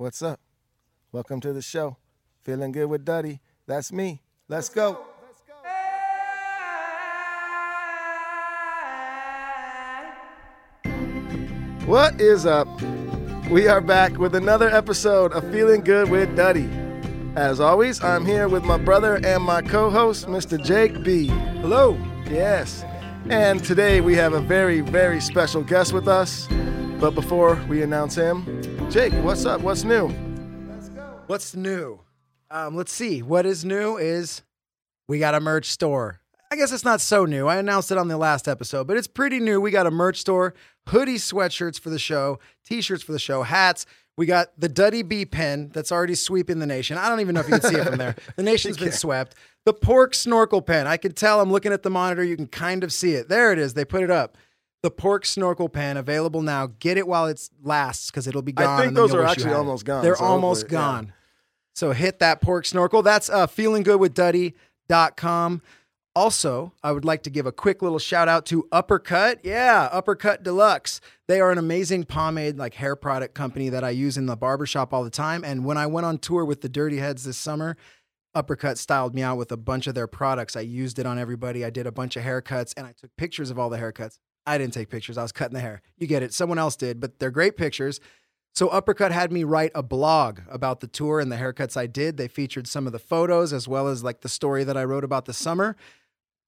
what's up? Welcome to the show. Feeling good with Duddy. That's me. Let's go. What is up? We are back with another episode of Feeling Good with Duddy. As always, I'm here with my brother and my co host, Mr. Jake B. Hello. Yes. And today we have a very, very special guest with us. But before we announce him, Jake, what's up? What's new? What's new? Um, let's see. What is new is we got a merch store. I guess it's not so new. I announced it on the last episode, but it's pretty new. We got a merch store, hoodies, sweatshirts for the show, t-shirts for the show, hats. We got the Duddy B pen that's already sweeping the nation. I don't even know if you can see it from there. The nation's been swept. The pork snorkel pen. I can tell. I'm looking at the monitor. You can kind of see it. There it is. They put it up. The pork snorkel pen available now. Get it while it lasts because it'll be gone. I think those are actually almost gone, They're so almost hopefully- yeah. gone. So hit that pork snorkel. That's uh, feelinggoodwithduddy.com. Also, I would like to give a quick little shout out to Uppercut. Yeah, Uppercut Deluxe. They are an amazing pomade, like hair product company that I use in the barbershop all the time. And when I went on tour with the Dirty Heads this summer, Uppercut styled me out with a bunch of their products. I used it on everybody. I did a bunch of haircuts and I took pictures of all the haircuts. I didn't take pictures, I was cutting the hair. You get it. Someone else did, but they're great pictures. So Uppercut had me write a blog about the tour and the haircuts I did. They featured some of the photos as well as like the story that I wrote about the summer.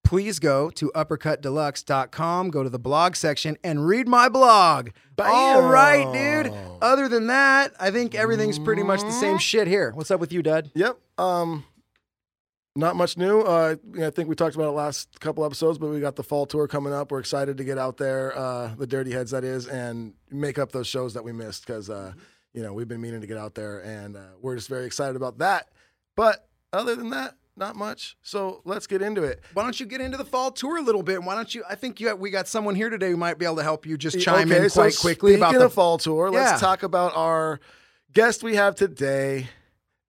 Please go to uppercutdeluxe.com, go to the blog section and read my blog. All right, dude. Other than that, I think everything's pretty much the same shit here. What's up with you, Dud? Yep. Um, not much new. Uh, I think we talked about it last couple episodes, but we got the fall tour coming up. We're excited to get out there, uh, the Dirty Heads that is, and make up those shows that we missed because uh, you know we've been meaning to get out there, and uh, we're just very excited about that. But other than that, not much. So let's get into it. Why don't you get into the fall tour a little bit? Why don't you? I think you we got someone here today who might be able to help you just chime okay, in so quite quickly about the fall tour. Yeah. Let's talk about our guest we have today.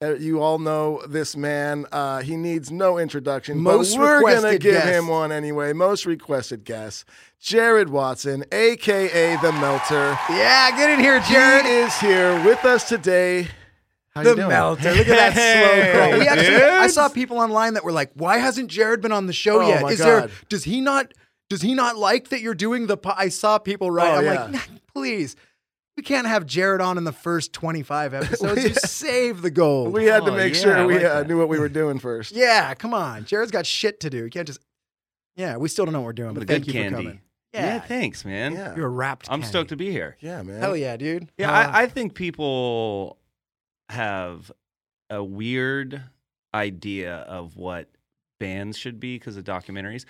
Uh, You all know this man. Uh, he needs no introduction. Most but we're gonna requested give guest. him one anyway. Most requested guest, Jared Watson, aka the Melter. Yeah, get in here, Jared Jared. is here with us today. How you The melter. Look at that slow crawl. We actually, I saw people online that were like, "Why hasn't Jared been on the show Oh, yet? Is there? Does he not? Does he not like that you're doing the?" Po-? I saw people write. Oh, I'm yeah. like, "Nah, please, we can't have Jared on in the first 25 episodes. We- Just save the gold. We had to Oh, make yeah, sure we like uh, knew what we were doing first. yeah, come on. Jared's got shit to do. You can't just. Yeah, we still don't know what we're doing, The but thank you candy. for coming. Yeah. Yeah, thanks, man. Yeah, you're wrapped. I'm candy. stoked to be here. yeah, man. Hell yeah, dude. Yeah, Uh, I, I think people have a weird idea of what bands should be because of documentaries.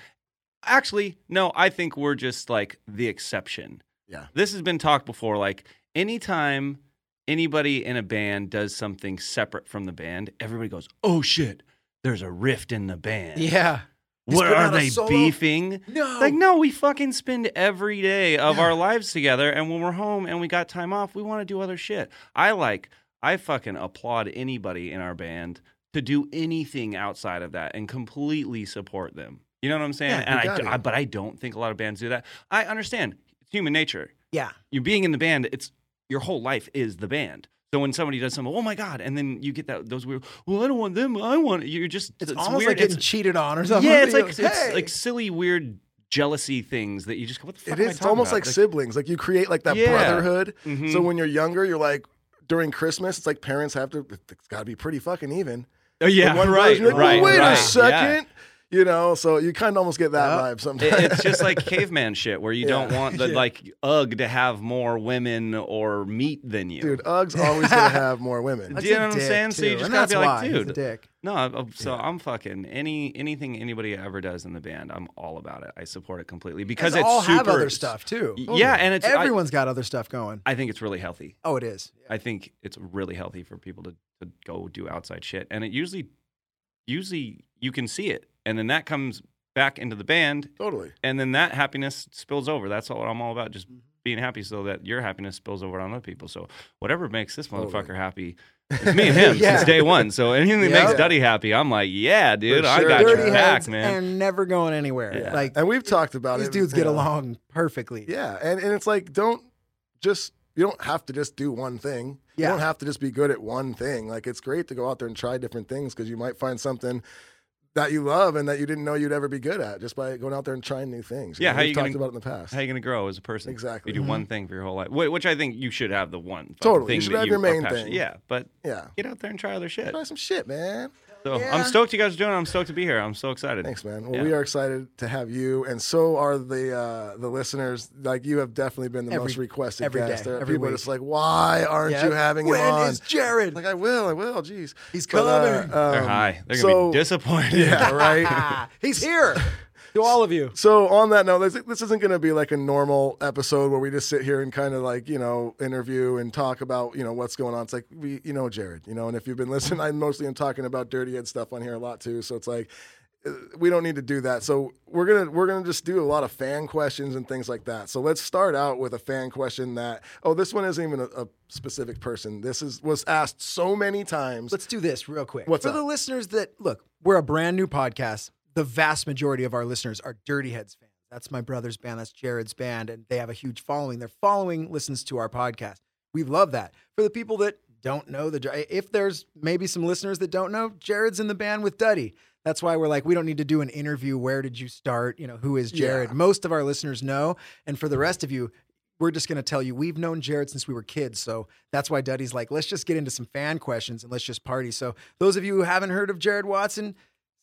Actually, no, I think we're just like the exception. Yeah. This has been talked before. Like, anytime anybody in a band does something separate from the band, everybody goes, oh shit, there's a rift in the band. yeah. He's What are they beefing? No. Like, no, we fucking spend every day of Yeah. our lives together. And when we're home and we got time off, we want to do other shit. I like, I fucking applaud anybody in our band to do anything outside of that and completely support them. You know what I'm saying? Yeah, and I. I, but I don't think a lot of bands do that. I understand human nature. Yeah. You being in the band, it's your whole life is the band. So when somebody does something, oh my god, and then you get that those weird. Well, I don't want them. I want you're just. It's, it's almost weird. like getting It's- cheated on or something. yeah, it's like "Hey." it's like silly, weird jealousy things that you just go. What the fuck? It am I. It's almost about?" like siblings. Like you create like that Yeah. brotherhood. Mhm. So when you're younger, you're like during Christmas, it's like parents have to. It's got to be pretty fucking even. oh yeah, one right, like, right, "Well, wait right, a yeah. Second. You know, so you kind of almost get that Yep. vibe sometimes. it's just like caveman shit where you don't want the like UGG to have more women or meat than you. dude. Ugg's always gonna have more women. Do you know what I'm saying? So you just and gotta be like, why he's a dude. dick. No, I- I- so I'm fucking any anything anybody ever does in the band. I'm all about it. I support it completely because Because it's all super, have other stuff too. Y- Yeah, and it's I- everyone's got other stuff going. I, think it's really healthy. Oh, it is. I think it's really healthy for people to, to go do outside shit, and it usually usually you can see it, and then that comes back into the band, Totally. and then that happiness spills over. That's all I'm all about, just Mm-hmm. being happy so that your happiness spills over on other people. So whatever makes this Totally. motherfucker happy, it's me and him Yeah. since day one. So anything that Yeah. makes Duddy happy, I'm like, yeah, dude, For I got Dirty your back, heads man. And never going anywhere. Yeah. Like And we've talked about these it. These dudes get know. along perfectly. Yeah, and, and it's like don't just you don't have to just do one thing. Yeah. You don't have to just be good at one thing. Like it's great to go out there and try different things because you might find something that you love and that you didn't know you'd ever be good at just by going out there and trying new things. Yeah, know, how we've you talked gonna- about it in the past. How you gonna grow as a person? Exactly. You do one mm-hmm. thing for your whole life, Wh- which I think you should have the one. fucking Totally. You should that have your main passionate- thing. Yeah, but yeah, get out there and try other shit. try some shit, man. So Yeah. I'm stoked you guys are doing it. I'm stoked to be here. I'm so excited. Thanks, man. Well, Yeah. we are excited to have you, and so are the uh, the listeners. Like you have definitely been the Every- most requested every guest. day, There are every people are week. just like, why aren't Yep. you having when him on? is Jared? like I will, I will. Jeez, He's But, uh, coming. They're um, high. They're gonna be disappointed. Yeah, right. He's here. to all of you. So on that note, this, this isn't going to be like a normal episode where we just sit here and kind of like you know interview and talk about you know what's going on. It's like we you know Jared, you know, and if you've been listening, I mostly am talking about dirty head stuff on here a lot too. So it's like uh, we don't need to do that. So we're gonna we're gonna just do a lot of fan questions and things like that. So let's start out with a fan question that oh this one isn't even a, a specific person. This is was asked so many times. Let's do this real quick. What's For up? the listeners that look, we're a brand new podcast. The vast majority of our listeners are Dirty Heads fans. That's my brother's band. That's Jared's band, and they have a huge following. Their following listens to our podcast. We love that. For the people that don't know the, if there's maybe some listeners that don't know, Jared's in the band with Duddy. That's why we're like, we don't need to do an interview. Where did you start? You know, who is Jared? Yeah. Most of our listeners know, and for the rest of you, we're just going to tell you we've known Jared since we were kids. So that's why Duddy's like, let's just get into some fan questions and let's just party. So those of you who haven't heard of Jared Watson,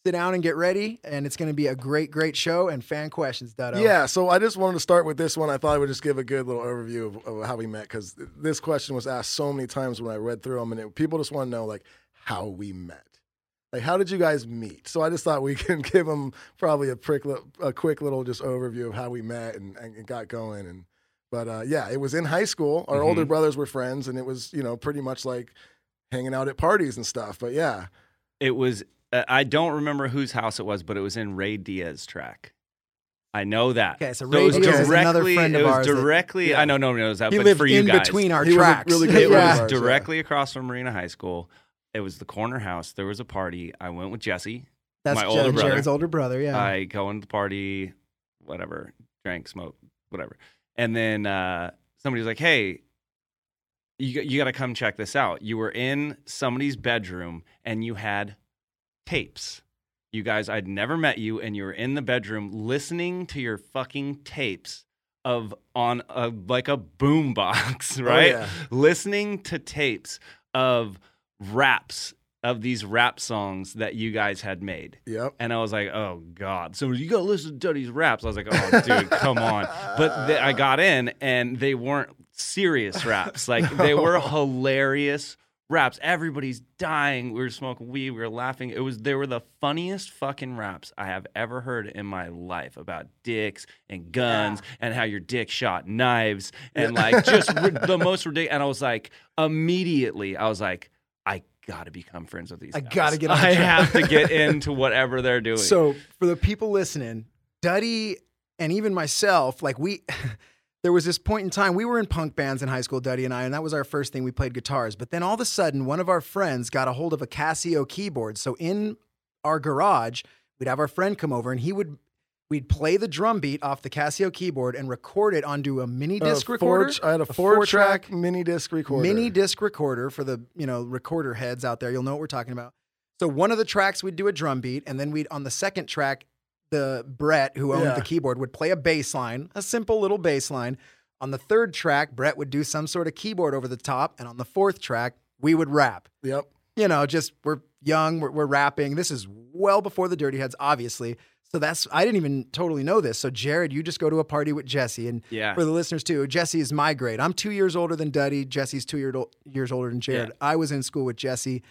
sit down and get ready. And it's going to be a great, great show and fan questions, Duddo. Yeah, so I just wanted to start with this one. I thought I would just give a good little overview of, of how we met because this question was asked so many times when I read through them, and it, people just want to know like how we met. Like, how did you guys meet? So I just thought we can give them probably a, prick, a quick little just overview of how we met and, and got going. And but uh, yeah, it was in high school. Our older Mhm. brothers were friends, and it was you know pretty much like hanging out at parties and stuff. But yeah, It was. Uh, I don't remember whose house it was, but it was in Ray Diaz track. I know that. Okay, so it Ray was Diaz is another friend of it was ours that- directly. Yeah. I know nobody knows that, He but lived for you in guys, between our He tracks. really good it yeah. of was ours, yeah. directly across from Marina High School. It was the corner house. There was a party. I went with Jesse. That's my Jared- older brother. Jared's older brother. Yeah. I go into the party, whatever, drank, smoked, whatever. And then uh, somebody's like, hey, you, you got to come check this out. You were in somebody's bedroom and you had tapes. You guys, I'd never met you, and you were in the bedroom listening to your fucking tapes of on a like a boom box, oh, right? yeah. Listening to tapes of raps of these rap songs that you guys had made. yep. And I was like, oh God. So you gotta listen to Duddy's raps. I was like, oh dude, come on. But th- I got in and they weren't serious raps. Like they were hilarious raps. Everybody's dying. We were smoking weed. We were laughing. It was they were the funniest fucking raps I have ever heard in my life about dicks and guns and how your dick shot knives and like just ri- the most ridiculous. And I was like, immediately, I was like, I gotta become friends with these. I guys. gotta get on I have to get into whatever they're doing. So for the people listening, Duddy and even myself, like we, there was this point in time we were in punk bands in high school, Duddy and I, and that was our first thing. We played guitars, but then all of a sudden, one of our friends got a hold of a Casio keyboard. So in our garage, we'd have our friend come over, and he would. We'd play the drum beat off the Casio keyboard and record it onto a mini disc recorder. Four, I had a, a four-track four-track mini disc recorder. mini disc recorder for the you know recorder heads out there. You'll know what we're talking about. So one of the tracks we'd do a drum beat, and then we'd on the second track, the Brett who owned Yeah. the keyboard would play a bass line, a simple little bass line. On the third track, Brett would do some sort of keyboard over the top, and on the fourth track, we would rap. Yep. You know, just we're young. We're, we're rapping. This is well before the Dirty Heads, obviously. So that's I didn't even totally know this. So Jared, you just go to a party with Jesse, and Yeah. for the listeners too, Jesse is my grade. I'm two years older than Duddy. Jesse's two year, old, years older than Jared. Yeah. I was in school with Jesse.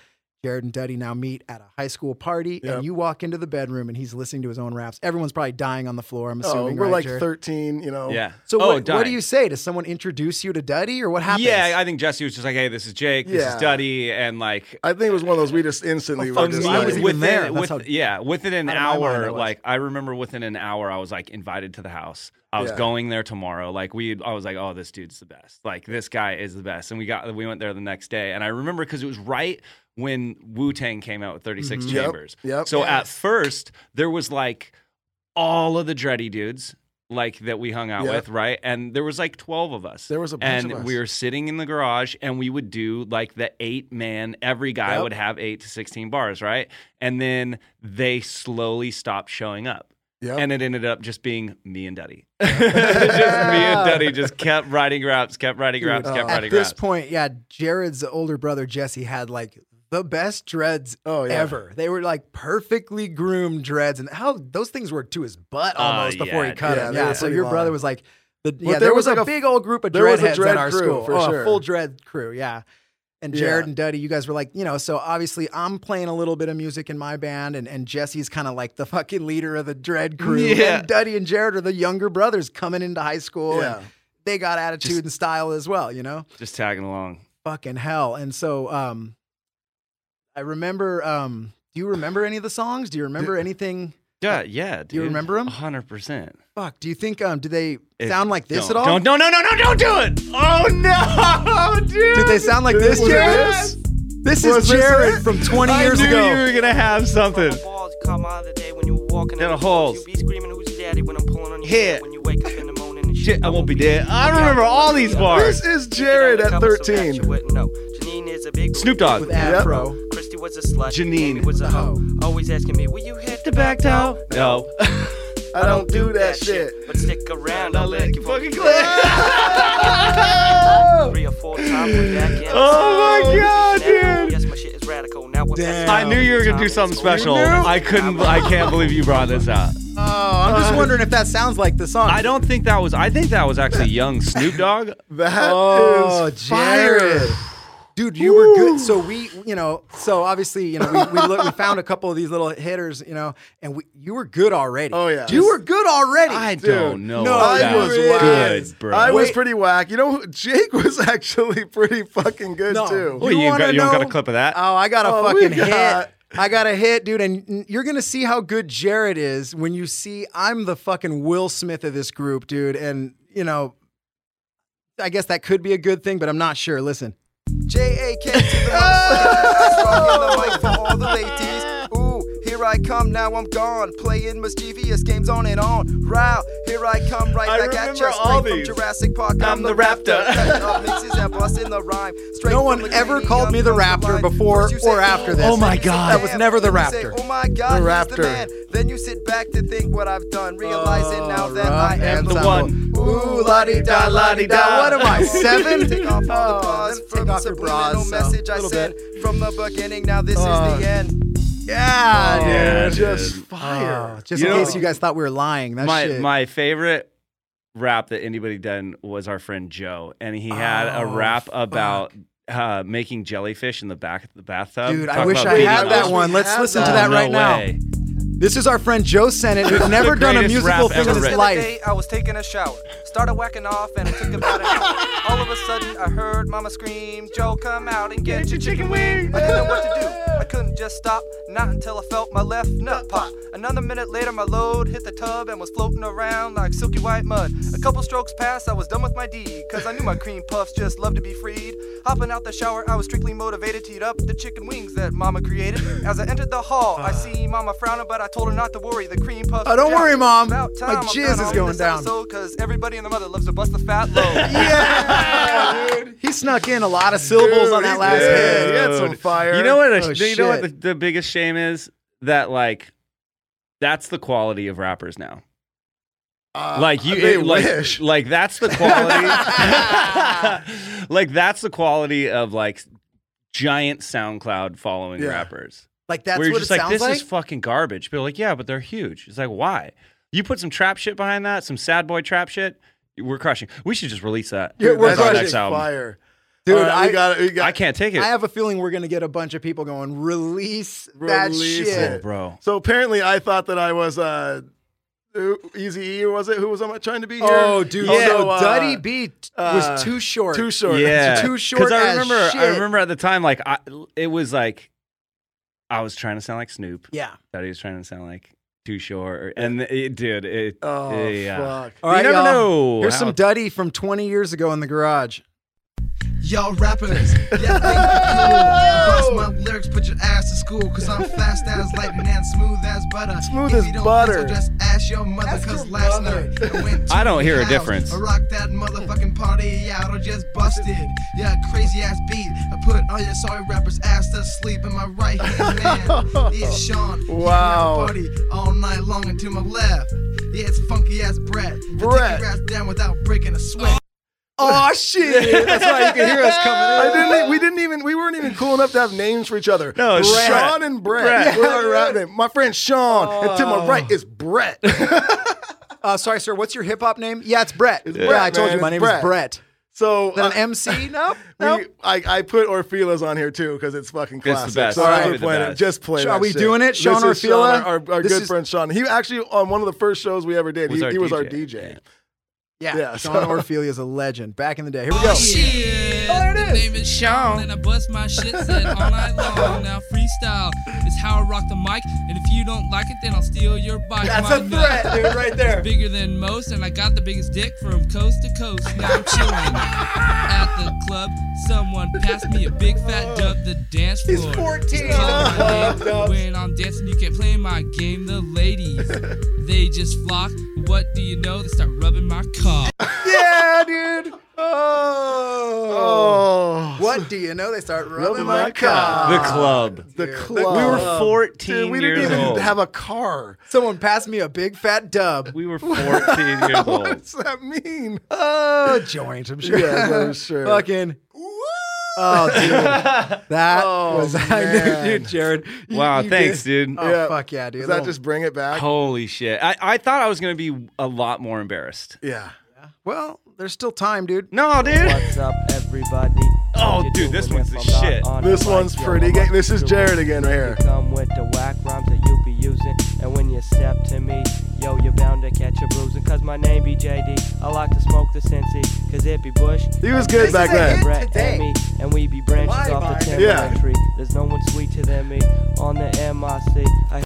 Jared and Duddy now meet at a high school party, Yep. and you walk into the bedroom, and he's listening to his own raps. Everyone's probably dying on the floor. I'm Oh, assuming. we're right, like Jared? 13, you know. Yeah. So oh, what, what do you say? Does someone introduce you to Duddy, or what happens? Yeah, I think Jesse was just like, "Hey, this is Jake. This is Duddy," and like I think it was one of those we just instantly Oh, were just me. I was even within, there. With- how- yeah, within an out of my mind I hour, like I remember within an hour, I was like invited to the house. I was Yeah. going there tomorrow. Like we, I was like, oh, this dude's the best. Like this guy is the best. And we got, we went there the next day, and I remember because it was right when Wu Tang came out with 36 Mhm. Chambers. yep. So at first there was like all of the Dreddy dudes. Like that we hung out Yep. with, right? And there was like twelve of us. There was a bunch and of us. we were sitting in the garage, and we would do like the eight man. Every guy Yep. would have eight to sixteen bars, right? And then they slowly stopped showing up. Yep. And it ended up just being me and Duddy. just me and Duddy just kept writing raps, kept writing raps, Dude, kept uh, At this raps. point, yeah, Jared's older brother Jesse had like the best dreads Oh, yeah. ever. They were like perfectly groomed dreads, and how those things were to his butt Uh, almost before he cut yeah, them. Yeah, so your long. brother was like. The, yeah, there there was was, like a a- big old group of there was a dreadheads dread at our crew, school. for oh, sure. A full dread crew, yeah. And Jared Yeah. and Duddy, you guys were like, you know, so obviously I'm playing a little bit of music in my band, and, and Jesse's kind of like the fucking leader of the dread crew. Yeah. And Duddy and Jared are the younger brothers coming into high school. Yeah. And they got attitude and style as well, you know? Just tagging along. fucking hell. And so um I remember um do you remember any of the songs? Do you remember anything? Yeah, yeah. Dude. Do you remember them? hundred percent. Fuck, do you think um do they sound like this at all? Don't, no, no, no, no, don't do it. Oh no, dude. Did they sound like this, Jared? this? This is Jared it? from 20 I years knew ago. you were gonna have something. Balls come the day when you walking Down in the halls. You screaming who's daddy when I'm pulling on your Hit. when you wake up in the morning Shit, I won't be dead. I remember all these bars. This is Jared at 13. No, Janine is a big Snoop Dogg. with Afro. Christy was a slut. Janine. Amy was a hoe. Always asking me, will you hit the back toe? No. I don't do that shit. But stick around, I'll I'll let let you you fucking fucking click. Three or four times we're back in. Oh my God, dude. Yes, my shit is radical. Now we're Damn. I knew you were gonna do something special. I couldn't. I can't believe you brought this out. Oh, I'm just uh, wondering if that sounds like the song. I don't think that was. I think that was actually young Snoop Dogg. That oh, is Oh, fire. Jared. Dude, you were good. So we, you know, so obviously, you know, we we, look, we found a couple of these little hitters, you know, and we, you were good already. Oh, yeah. you were good already. I Dude, don't know. no, I that was really whack. good, bro. I was Wait. pretty whack. You know, Jake was actually pretty fucking good No. too. Well, you, wanna got, you don't got a clip of that? Oh, I got a Oh, fucking got- hit. I got a hit, dude, and you're gonna see how good Jared is when you see I'm the fucking Will Smith of this group, dude. And you know, I guess that could be a good thing, but I'm not sure. Listen. J A K to the motherfucking rocking the for all the ladies. Ooh, here I come, now I'm gone. Playing mischievous games on and on. Row, here I come, right I back at remember you. all Straight these. from Jurassic Park, I'm, I'm the the raptor. raptor. Cutting up mixes and busting the rhyme. Straight No one ever called me the Raptor line. before say, or after this. Oh my then you say, God. That was never the Then say, Raptor. oh my God, The Raptor. the man. Then you sit back to think what I've done, realizing now oh, that rough I am the one. Ooh, la di da, la di da. What am I, seven? Take off all Oh, the bars then from take off your subliminal bras, so, message I little sent from the beginning. Now this is the oh. end. Yeah, Oh, dude. yeah, just dude. fire. Oh, just You in know- case you guys thought we were lying. That my shit. my favorite rap that anybody done was our friend Joe, and he had a Oh, rap about uh, making jellyfish in the back of the bathtub. Dude, I wish I had that one. Let's listen that. to that right no now. Way. This is our friend Joe Sennett, who's never done a greatest musical rap thing in ever his written. life. The day, I was taking a shower, started whacking off, and it took about an hour. All of a sudden, I heard Mama scream, "Joe, come out and get your chicken wing!" I didn't know what to do. I couldn't just stop, not until I felt my left nut pop. Another minute later, my load hit the tub and was floating around like silky white mud. A couple strokes passed, I was done with my deed, cause I knew my cream puffs just loved to be freed. Hopping out the shower, I was strictly motivated to eat up the chicken wings that Mama created. As I entered the hall, I uh. see Mama frowning, but I told her not to worry. The cream puffs. Oh, don't worry, Mom. My jizz is going down. episode, Cause everybody and the mother loves to bust the fat load. Yeah, dude. He snuck in a lot of syllables Dude, on that he last did. hit. He had some fire. You know what? Oh, you know what the, the biggest shame is that like that's the quality of rappers now. Uh, like you, it- like, wish. like that's the quality. like that's the quality of like giant SoundCloud following Yeah. rappers. Like that's where you're what just it like, sounds this like. is fucking garbage. People are like, yeah, but they're huge. It's like, why? You put some trap shit behind that, some sad boy trap shit. We're crushing. We should just release that. Yeah, we're That's our crushing. next album. Fire. Dude, All right, I- we got it. We got I can't take it. I have a feeling we're gonna get a bunch of people going release, that Release shit. oh, bro. So apparently, I thought that I was uh, Easy E, or was it? Who was I trying to be here? Oh, dude, Yeah. so uh, Duddy B t- uh, was too short. Too short. Yeah, too short Because I as remember, I remember at the time, like, I, it was like, I was trying to sound like Snoop. Yeah. That he was trying to sound like Too Short, and it, dude, it. Oh, yeah. fuck. All right, you never y'all. know. Here's how- some Duddy from 20 years ago in the garage. Y'all rappers, yeah, think you cool. Bust my lyrics, put your ass to school, cause I'm fast as lightning and smooth as butter. Smooth if as you don't butter. Think just ask your mother, Ask cause your last mother. night I went to I don't hear your a difference. I rocked that motherfucking party out, or just busted. Yeah, crazy ass beat. I put all your sorry rappers' ass to sleep in my right hand, man. Yeah, Sean. Wow. Party all night long and to my left. Yeah, it's funky ass Brett. Brett. Take your ass down without breaking a sweat. Oh shit! That's why you can hear us coming I in. didn't. e- We didn't even. We weren't even cool enough to have names for each other. No, it's Brett. Sean and Brett. Brett. We're our rap name. My friend Sean, and to my right is Brett. Uh, sorry, sir. What's your hip hop name? Yeah, it's Brett. It's yeah, I told man. you my It's name Brett. is Brett. So Then uh, an MC? Nope. we, Nope. I, I put Orfila's on here too because it's fucking the classic. best. So It's I probably put the playing it. best. Just play. Are that we shit. doing it? This Sean is Sean, Orfila? our, our This good is- friend Sean. He actually on one of the first shows we ever did. Was he, our he was our DJ. DJ. Yeah. Yeah, Yeah, Sean so- Orfila is a legend. Back in the day. Here we go. Oh, shit. there it The is. name is Sean, and I bust my shit set all night long. Now freestyle is how I rock the mic, and if you don't like it, then I'll steal your bike. That's My a threat, nut dude, right there. is Bigger than most, and I got the biggest dick from coast to coast. Now I'm chilling at the club. Someone passed me a big fat dub. The dance floor. He's 14. is calling my Oh, name. When I'm dancing, you can't play my game. The ladies, they just flock. What do you know? They start rubbing my cock. Yeah, dude. Oh. Oh, What do you know? They start rubbing, Rubbing my my cock. The club. the Dude. club. We were 14 Dude, we years didn't even old. have a car. Someone passed me a big fat dub. we were 14 years What old. does that mean? Oh, joint, I'm sure. Yeah, I'm sure. Fucking. Oh, dude. That Oh, was, I man. knew, dude, Jared. you- Wow, you thanks, did- dude. Oh, Yeah. fuck yeah, dude. Does that oh. just bring it back? Holy shit. I, I thought I was going to be a lot more embarrassed. Yeah. Well, there's still time, dude. No, dude. What's up, everybody? Oh, dude, this one's the If I'm not shit. on This one's mic, pretty I'm gay. This is Jared again right here. Come with the whack rhymes that you be using, and when you step to me, yo, you're bound to catch a bruising. Cause my name be JD. I like to smoke the sensi, cause it be Bush. He was good This back then. Brett today. and me, and we be branches Why, off the Mark? Yeah. timber tree. There's no one sweeter than me on the MIC. I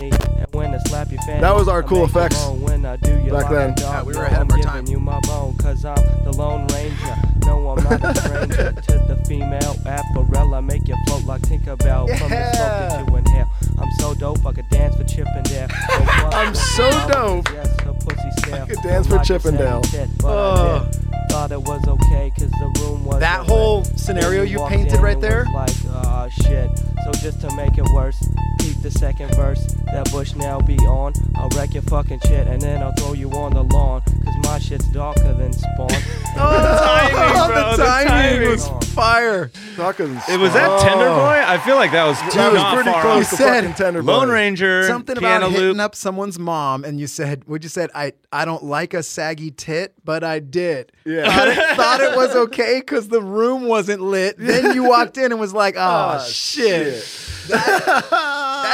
hit the cool nanny, and when I slap your fanny, That was our cool effects When I do you back like then. Yeah, we were no, ahead of I'm our time. you my bone, cause I'm the Lone Ranger. No, I'm not a stranger to the female apparel. Make you float like Tinkerbell from the smoke that you inhale. I'm so dope, I could dance for Chippendale. I'm so dope. Yes, her pussy stale. I could dance for Like Chippendale. savage tit, but I Oh. did. Thought it was okay, cause the room was That whole scenario you painted in, right there? Like, oh shit. So just to make it worse, keep the second verse. That bush now be on. I'll wreck your fucking shit and then I'll throw you on the lawn. Cause my shit's darker than spawn. Oh, oh, bro, the the timing timing. was fire. Talking. It was that Tender Boy? I feel like that was That was not pretty far close off. to said fucking tender. Lone Boy. Ranger, Something piano about hitting loop. up someone's mom, and you said, "Would you said? I I don't like a saggy tit, but I did. Yeah. thought it, thought it was okay because the room wasn't lit. Then you walked in and was like, "Oh shit.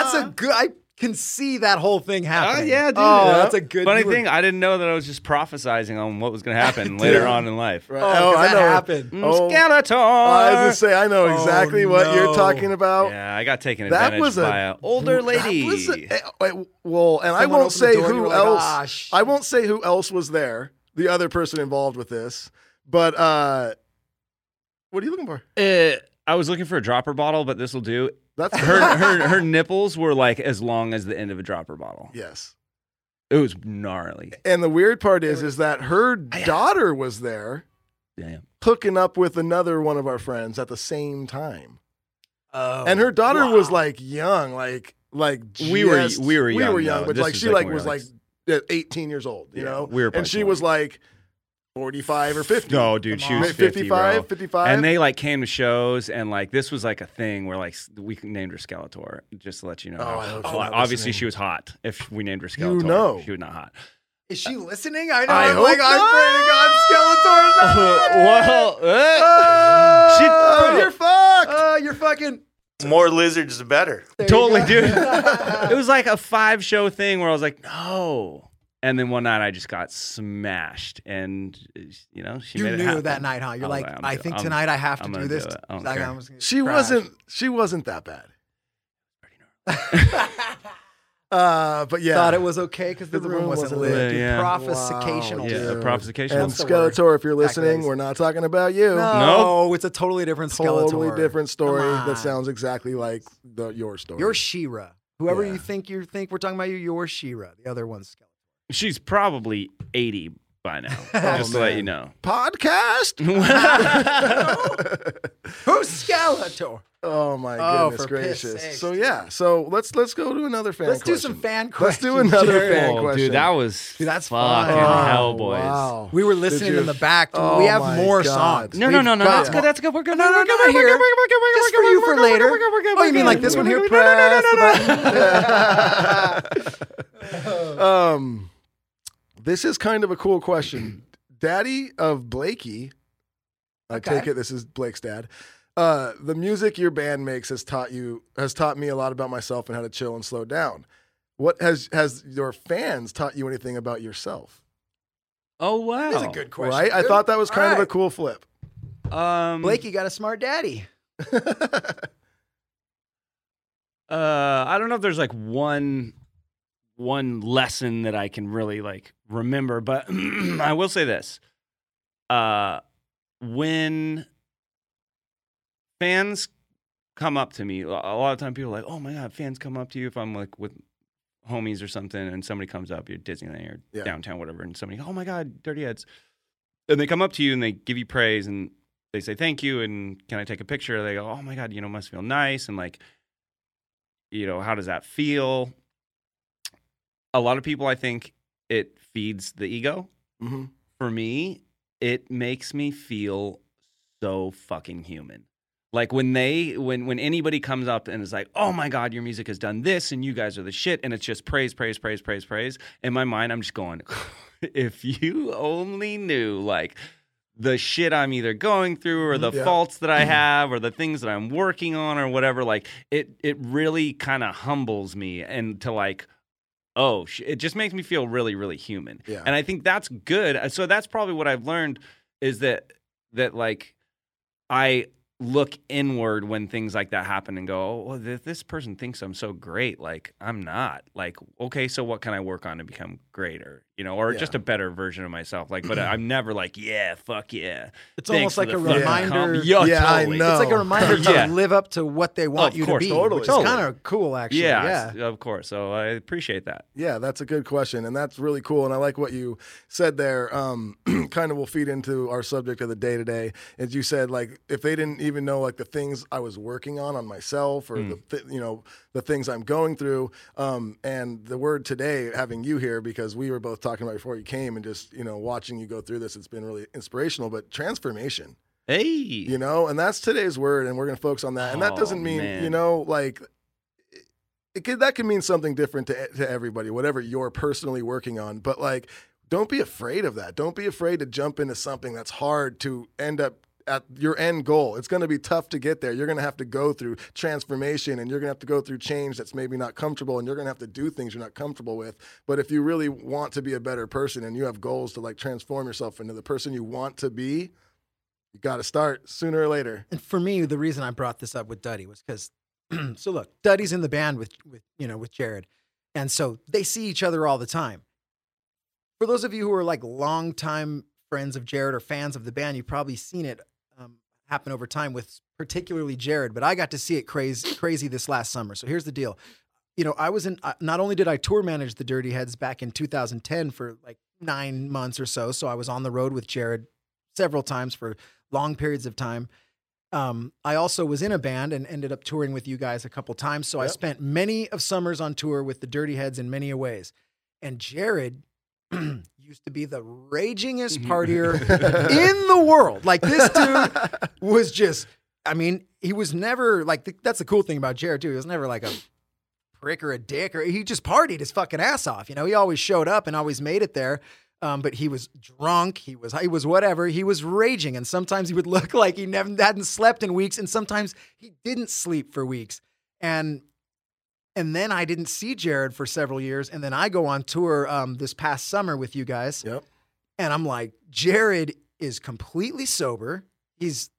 that's a good. I can see that whole thing Oh, happening. yeah, dude. Oh, Yeah. that's a good. Funny were- thing, I didn't know that I was just prophesizing on what was going to happen later on in life. Right. Oh, 'cause I that know. happened. Oh, Skeletor. I was gonna say I know Oh, exactly what you're talking about. yeah, I got taken That advantage was a by an older that lady. was a- eh, well, and I won't say door who were like, else. "Ah, I won't say who else was there. The other person involved with this, but uh, what are you looking for? Uh, I was looking for a dropper bottle, but this will do. That's Her her her nipples were like as long as the end of a dropper bottle. yes. It was gnarly. And the weird part is, is that her daughter was there Damn. hooking up with another one of our friends at the same time, Oh, and her daughter was like young, like like We were- we were we young, were young, though. but This like was she like like we was were, like like, uh, 18 years old, you Yeah, know, we were and probably she was like 45 or 50. No, dude, she on. was 50, 55, bro. 55. And they like came to shows, and like this was like a thing where like we named her Skeletor, just to let you know. Oh, I hope she's Well, obviously, listening. she was hot. If we named her Skeletor, know. she was not hot. Is she listening? I know. I I'm hope like, not. I pray to God, Skeletor Skeletor's not. well, uh, she oh, you're fucked. Oh, you're fucking. More lizards, the better. totally, dude. it was like a five show thing where I was like, no. And then one night I just got smashed, and you know she You made it knew happen. that night, huh? You're I was like, I'm I do- think I'm- tonight I have to I'm do this. do. I Like. I'm She crash. wasn't she wasn't that bad. uh, but yeah. Thought it was okay because the, The room room wasn't wasn't lit. lit, Dude, yeah. Prophesicational. Wow, Yeah, dude. dude. prophesication. And What's the word? Skeletor, if you're listening, we're not talking about you. No, it's a totally different Skeletor. Totally different story that sounds exactly like the, your story. You're She-Ra. Whoever Yeah. you think you think we're talking about you, you're She-Ra. The other one's Skeletor. She's probably 80 by now, Oh, just to let man. you know. podcast. Who's Skeletor? Oh my Oh, goodness for piss gracious! sakes, so yeah, so let's let's go to another fan. Let's do question. some fan Let's do another Jared. fan Oh, question. dude, that was Dude, that's fucking fun. hell, Oh, boys. Wow. We were listening you- in the back. Oh we have my more God. songs. No, no, We've no, no. got That's more. good. That's good. We're good. No, no, no, here. Just for you for later. Oh, you mean like this one here? Press the button. um, this is kind of a cool question. Daddy of Blakey, I Okay. take it this is Blake's dad. Uh, the music your band makes has taught you has taught me a lot about myself and how to chill and slow down. What has has your fans taught you anything about yourself? Oh, wow. That's a good question. right? I thought that was kind of a cool flip. Um, Blakey got a smart daddy. Uh, I don't know if there's like one one lesson that I can really like remember, but I will say this: uh, when fans come up to me, a lot of time people are like, "Oh my god!" Fans come up to you if I'm like with homies or something, and somebody comes up, you're Disneyland or Yeah. downtown, whatever, and somebody, "Oh my god, Dirty Heads," and they come up to you and they give you praise and they say thank you and can I take a picture? They go, "Oh my god, you know, must feel nice," and like you know, how does that feel? A lot of people, I think, it feeds the ego. hmm For me, it makes me feel so fucking human. Like when they, when when anybody comes up and is like, "Oh my god, your music has done this, and you guys are the shit," and it's just praise, praise, praise, praise, praise. In my mind, I'm just going, if you only knew, like the shit I'm either going through or the Yeah. faults that I have or the things that I'm working on or whatever, like it it really kind of humbles me and to like oh sh- it just makes me feel really really human. Yeah. And I think that's good. Uh, so that's probably what I've learned is that that like I look inward when things like that happen and go, oh, well, th- this person thinks I'm so great. Like, I'm not. Like, okay, so what can I work on to become greater? You know, or Yeah. just a better version of myself. Like, but I'm never like, yeah, fuck yeah. It's Thanks almost like a fucking reminder. compliment." Yeah, Yeah, I know. It's like a reminder to Yeah. live up to what they want Of you course, to be, totally. which Totally. is kind of cool, actually. Yeah, Yeah. of course. So I appreciate that. Yeah, that's a good question, and that's really cool. And I like what you said there. Um, kind of will feed into our subject of the day today. As you said, like if they didn't even know like the things I was working on on myself, or the th- you know the things I'm going through. Um, and the word today, having you here because we were both talking about before you came, and just you know watching you go through this, it's been really inspirational. But transformation, Hey. you know, and that's today's word, and we're going to focus on that. And that Oh, doesn't mean man. you know like it could, that can mean something different to, to everybody, whatever you're personally working on. But like, don't be afraid of that. Don't be afraid to jump into something that's hard to end up at your end goal. It's going to be tough to get there. You're going to have to go through transformation and you're going to have to go through change that's maybe not comfortable and you're going to have to do things you're not comfortable with. But if you really want to be a better person and you have goals to like transform yourself into the person you want to be, you got to start sooner or later. And for me, the reason I brought this up with Duddy was because, so look, Duddy's in the band with, with, you know, with Jared. And so they see each other all the time. For those of you who are like longtime friends of Jared or fans of the band, you've probably seen it happen over time with particularly Jared, but I got to see it crazy, crazy this last summer. So here's the deal. You know, I was in, uh, not only did I tour manage the Dirty Heads back in 2010 for like nine months or so. So I was on the road with Jared several times for long periods of time. Um, I also was in a band and ended up touring with you guys a couple times. So I spent many of summers on tour with the Dirty Heads in many a ways. And Jared used to be the ragingest partier in the world. Like this dude was just, I mean, he was never like, th- that's the cool thing about Jared too. He was never like a prick or a dick or he just partied his fucking ass off. You know, he always showed up and always made it there. Um, but he was drunk. He was he was whatever. He was raging, and sometimes he would look like he never hadn't slept in weeks, and sometimes he didn't sleep for weeks. And and then I didn't see Jared for several years, and then I go on tour um, this past summer with you guys. Yep. And I'm like, Jared is completely sober. He's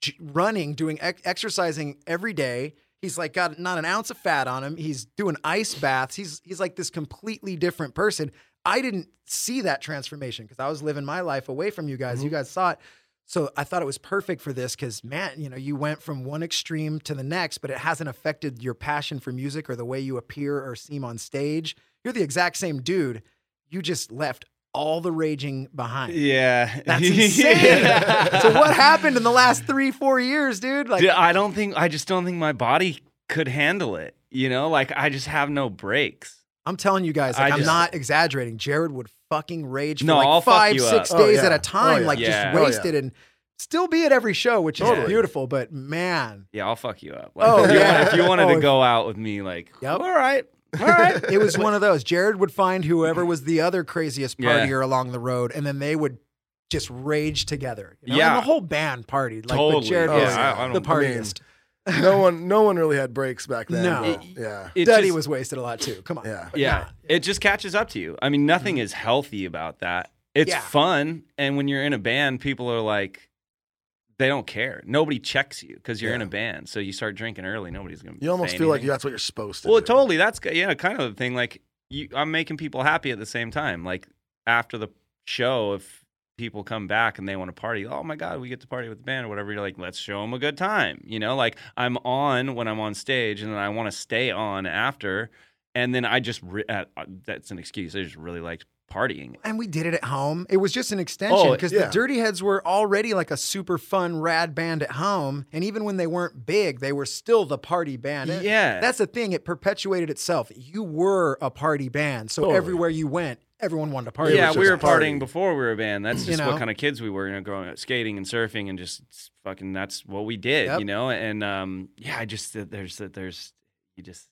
j- running, doing ex- exercising every day. He's like got not an ounce of fat on him. He's doing ice baths. He's he's like this completely different person. I didn't see that transformation because I was living my life away from you guys. You guys saw it. So I thought it was perfect for this because man, you know, you went from one extreme to the next, but it hasn't affected your passion for music or the way you appear or seem on stage. You're the exact same dude. You just left all the raging behind. Yeah. That's insane. so what happened in the last three, four years, dude? Like Dude, I don't think I just don't think my body could handle it. You know, like I just have no breaks. I'm telling you guys, like, I I'm just- not exaggerating. Jared would fucking rage for No, like I'll five, six up. Oh, days yeah. at a oh, time, Oh, yeah. like Yeah. just Oh, yeah. wasted and still be at every show, which is Totally. beautiful. But man, Yeah, I'll fuck you up. Like, Oh, if, you yeah. want, if you wanted Oh, to go out with me, like, Yep. all right, all right. it was one of those. Jared would find whoever was the other craziest Yeah. partier along the road, and then they would just rage together. You know? Yeah. and the whole band partied. Like, Totally. but Jared Oh, was. I- I the don't- I mean, partiest. No one, no one really had breaks back then. No. bro. yeah. It Duddy just- was wasted a lot too. Come on, Yeah. But yeah, nah. it just catches up to you. I mean, nothing mm-hmm. is healthy about that. It's Yeah. fun, and when you're in a band, people are like, they don't care. Nobody checks you because you're in a band. So you start drinking early. Nobody's gonna. You almost say feel like that's what you're supposed to Well, do. totally. That's yeah, kind of the thing. Like you, I'm making people happy at the same time. Like after the show, if people come back and they want to party, oh my god, we get to party with the band or whatever. You're like, let's show them a good time. You know, like I'm on when I'm on stage, and then I want to stay on after, and then I just re- uh, that's an excuse. I just really liked partying. And we did it at home. It was just an extension Oh, because yeah. the Dirty Heads were already like a super fun, rad band at home. And even when they weren't big, they were still the party band. Yeah. That's the thing. It perpetuated itself. You were a party band. So Totally. everywhere you went, everyone wanted to party. yeah, we were partying before we were a band. That's You just know? what kind of kids we were, you know, growing up, skating and surfing and just fucking. That's what we did, Yep. you know. And um, yeah, I just there's there's you just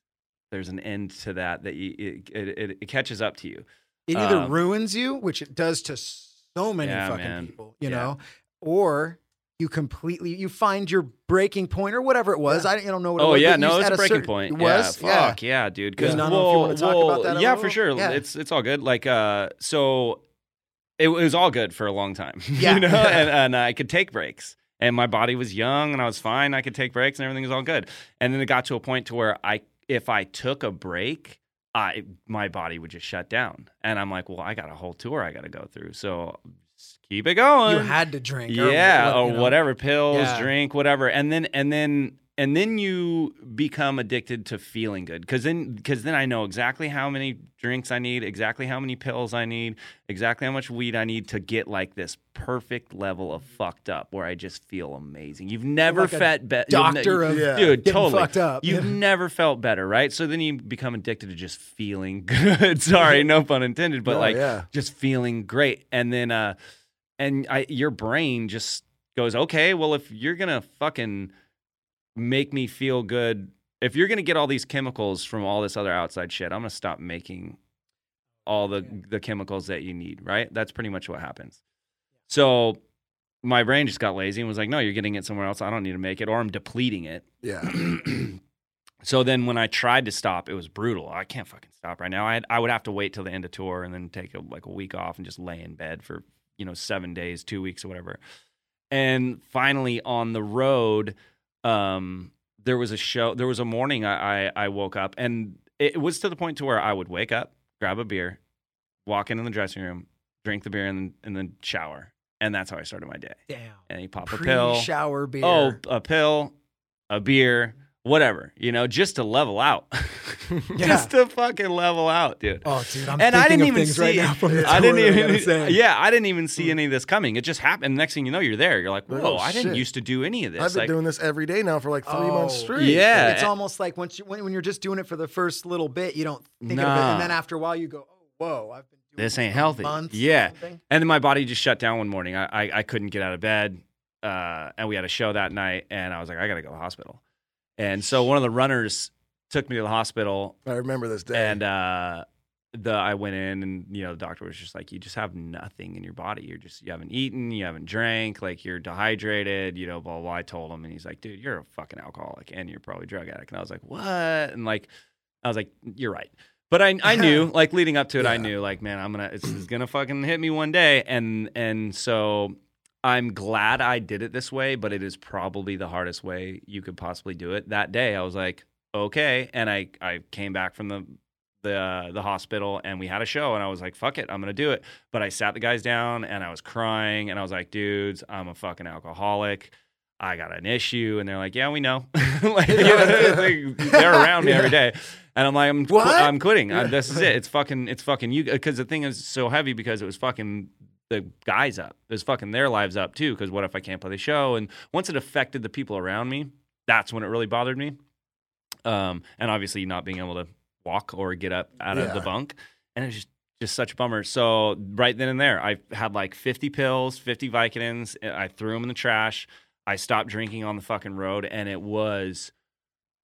there's an end to that that you it it, it catches up to you. It either Um, ruins you, which it does to so many Yeah, fucking man. people, you Yeah. know, or you completely you find your breaking point or whatever it was. I, don't- I don't know what. it Oh was, yeah, no, it's a breaking point. It was. yeah, fuck yeah, dude. Because Yeah. I don't know if you wanna talk about that yeah, for sure. Yeah. It's it's all good. Like uh, so it, was all good for a long time. Yeah. you know, and, and I could take breaks. And my body was young and I was fine. I could take breaks and everything was all good. And then it got to a point to where I if I took a break, I my body would just shut down. And I'm like, well, I got a whole tour I got to go through. So keep it going. You had to drink. yeah, or you know. whatever pills, Yeah. drink, whatever. And then and then and then you become addicted to feeling good because then because then I know exactly how many drinks I need, exactly how many pills I need, exactly how much weed I need to get like this perfect level of fucked up where I just feel amazing. You've never Like felt better, doctor of Yeah. dude, totally fucked up. You've Yeah. never felt better, right? So then you become addicted to just feeling good. Sorry, no pun intended, but No, like yeah. just feeling great, and then uh, and I your brain just goes, okay, well if you're gonna fucking make me feel good, if you're gonna get all these chemicals from all this other outside shit, I'm gonna stop making all the the chemicals that you need, right? That's pretty much what happens. So my brain just got lazy and was like, no, you're getting it somewhere else. I don't need to make it, or I'm depleting it. Yeah. so then when I tried to stop, it was brutal. I can't fucking stop right now. I I would have to wait till the end of tour and then take a, like a week off and just lay in bed for you know seven days, two weeks, or whatever. And finally on the road, um, there was a show. There was a morning I I, I woke up and it was to the point to where I would wake up, grab a beer, walk in in the dressing room, drink the beer, and and then shower. And that's how I started my day. Damn. And you pop a pill. Pre-shower beer. Oh, a pill, a beer, whatever, you know, just to level out. Yeah. just to fucking level out, dude. Oh, dude, I'm and I didn't of even things see right now from the I didn't even. Yeah, I didn't even see any of this coming. It just happened. Next thing you know, you're there. You're like, Like, "Whoa, oh, I didn't shit. used to do any of this." I've been Like, doing this every day now for like three months Oh. straight. Yeah. It's almost like once you when, when you're just doing it for the first little bit, you don't think of it, and then after a while, you go, "Oh, whoa, I've been this ain't healthy. months Yeah. And then my body just shut down one morning. I, I, I couldn't get out of bed. Uh, and we had a show that night. And I was like, I got to go to the hospital. And so one of the runners took me to the hospital. I remember this day. And uh, the I went in, and you know, the doctor was just like, "You just have nothing in your body. You're just you haven't eaten, you haven't drank, like you're dehydrated, you know." Blah blah. blah. I told him, and he's like, "Dude, you're a fucking alcoholic, and you're probably a drug addict." And I was like, "What?" And like, I was like, "You're right." But I I knew, like leading up to it, I knew, like, man, I'm gonna this is gonna fucking hit me one day, and and so. I'm glad I did it this way, but it is probably the hardest way you could possibly do it. That day, I was like, okay, and I I came back from the the uh, the hospital and we had a show and I was like fuck it I'm gonna do it. But I sat the guys down and I was crying and I was like dudes I'm a fucking alcoholic. I got an issue. And they're like yeah we know. Like, you know, they, they're around me every day. And I'm like I'm qu- I'm quitting. I, this is it. It's fucking it's fucking you because the thing is so heavy because it was fucking the guys up it was fucking their lives up too because what if I can't play the show and once it affected the people around me that's when it really bothered me um, and obviously not being able to walk or get up out of the bunk, and it was just just such a bummer. So right then and there, I had like 50 pills, 50 Vicodins. I threw them in the trash. I stopped drinking on the fucking road, and it was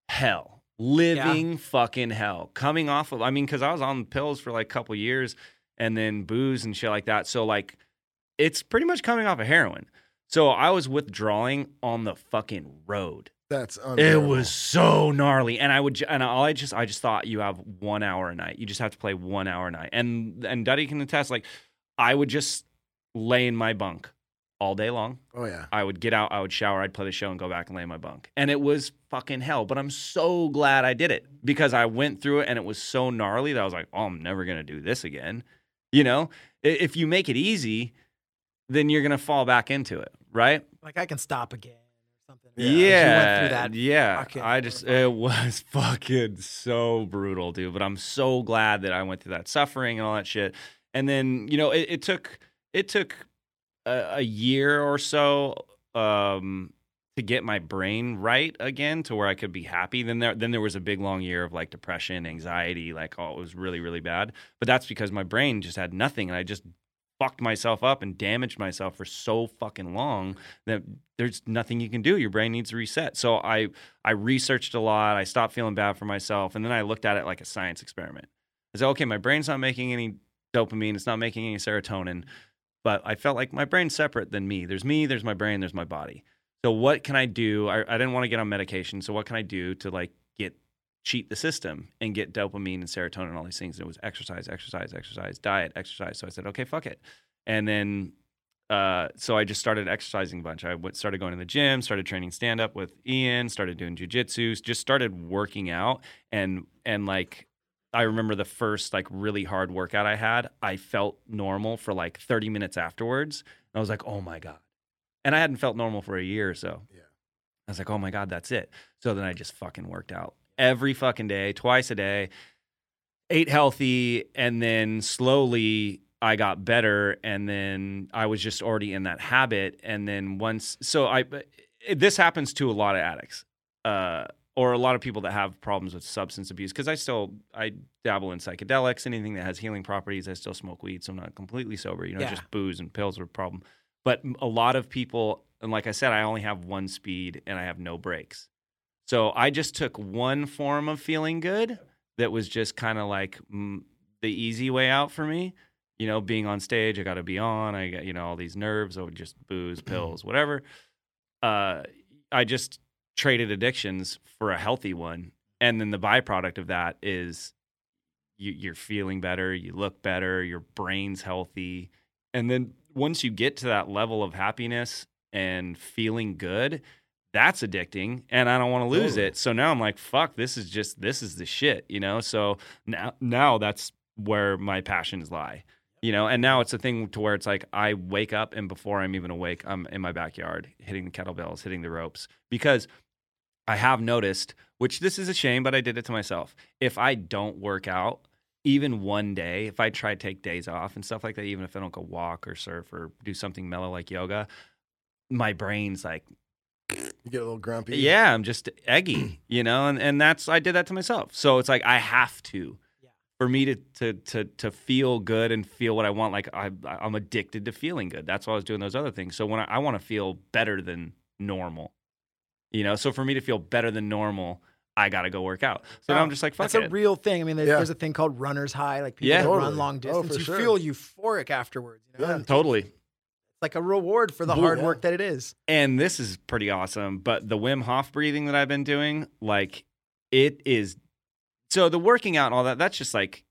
hell, living fucking hell. Coming off of, I mean, because I was on pills for like a couple years, and then booze and shit like that. So like, it's pretty much coming off of heroin. So I was withdrawing on the fucking road. That's It was so gnarly, and I would, and all I just, I just thought you have one hour a night. You just have to play one hour a night, and and Duddy can attest. Like, I would just lay in my bunk all day long. Oh yeah. I would get out, I would shower, I'd play the show, and go back and lay in my bunk. And it was fucking hell. But I'm so glad I did it because I went through it, and it was so gnarly that I was like, oh, I'm never gonna do this again. You know, if you make it easy, then you're gonna fall back into it, right? Like I can stop again or something. Yeah, that yeah. I just it was fucking so brutal, dude. But I'm so glad that I went through that suffering and all that shit. And then you know it, it took it took a, a year or so um, to get my brain right again to where I could be happy. Then there then there was a big long year of like depression, anxiety, like oh it was really really bad. But that's because my brain just had nothing, and I just fucked myself up and damaged myself for so fucking long that there's nothing you can do. Your brain needs to reset. So I I researched a lot. I stopped feeling bad for myself, and then I looked at it like a science experiment. I said, okay, my brain's not making any dopamine. It's not making any serotonin, but I felt like my brain's separate than me. There's me. There's my brain. There's my body. So what can I do? I, I didn't want to get on medication. So what can I do to like get cheat the system and get dopamine and serotonin and all these things? And it was exercise, exercise, exercise, diet, exercise. So I said, okay, fuck it. And then uh, so I just started exercising a bunch. I went, started going to the gym, started training stand up with Ian, started doing jujitsu, just started working out. And and like I remember the first like really hard workout I had, I felt normal for like 30 minutes afterwards. And I was like, oh my God. And I hadn't felt normal for a year or so. Yeah. I was like, oh my God, that's it. So then I just fucking worked out every fucking day, twice a day, ate healthy, and then slowly I got better. And then I was just already in that habit. And then once, so I, this happens to a lot of addicts. Uh, or a lot of people that have problems with substance abuse because I still I dabble in psychedelics, anything that has healing properties. I still smoke weed, so I'm not completely sober. You know, Yeah. just booze and pills are a problem. But a lot of people, and like I said, I only have one speed and I have no brakes. So I just took one form of feeling good that was just kind of like mm, the easy way out for me. You know, being on stage, I got to be on. I got you know all these nerves, or just booze, pills, whatever. Uh, I just traded addictions for a healthy one, and then the byproduct of that is you, you're feeling better, you look better, your brain's healthy, and then once you get to that level of happiness and feeling good, that's addicting, and I don't want to lose Totally. it. So now I'm like, fuck, this is just this is the shit, you know. So now now that's where my passions lie. You know, and now it's a thing to where it's like I wake up and before I'm even awake, I'm in my backyard hitting the kettlebells, hitting the ropes because I have noticed, which this is a shame, but I did it to myself. If I don't work out even one day, if I try to take days off and stuff like that, even if I don't go walk or surf or do something mellow like yoga, my brain's like, You get a little grumpy. yeah, I'm just eggy, you know, and, and that's I did that to myself. So it's like I have to for me to to to to feel good and feel what I want, like I I'm addicted to feeling good. That's why I was doing those other things. So when I, I want to feel better than normal, you know. So for me to feel better than normal, I got to go work out. So now I'm just like, fuck That's it. a real thing. I mean, there- Yeah. there's a thing called runner's high. Like people Yeah. Totally. run long Oh, distance, for you sure. feel euphoric afterwards. You know? Yeah. It's totally. like a reward for the Cool, hard yeah. work that it is. and this is pretty awesome. But the Wim Hof breathing that I've been doing, like it is. So the working out and all that, that's just like,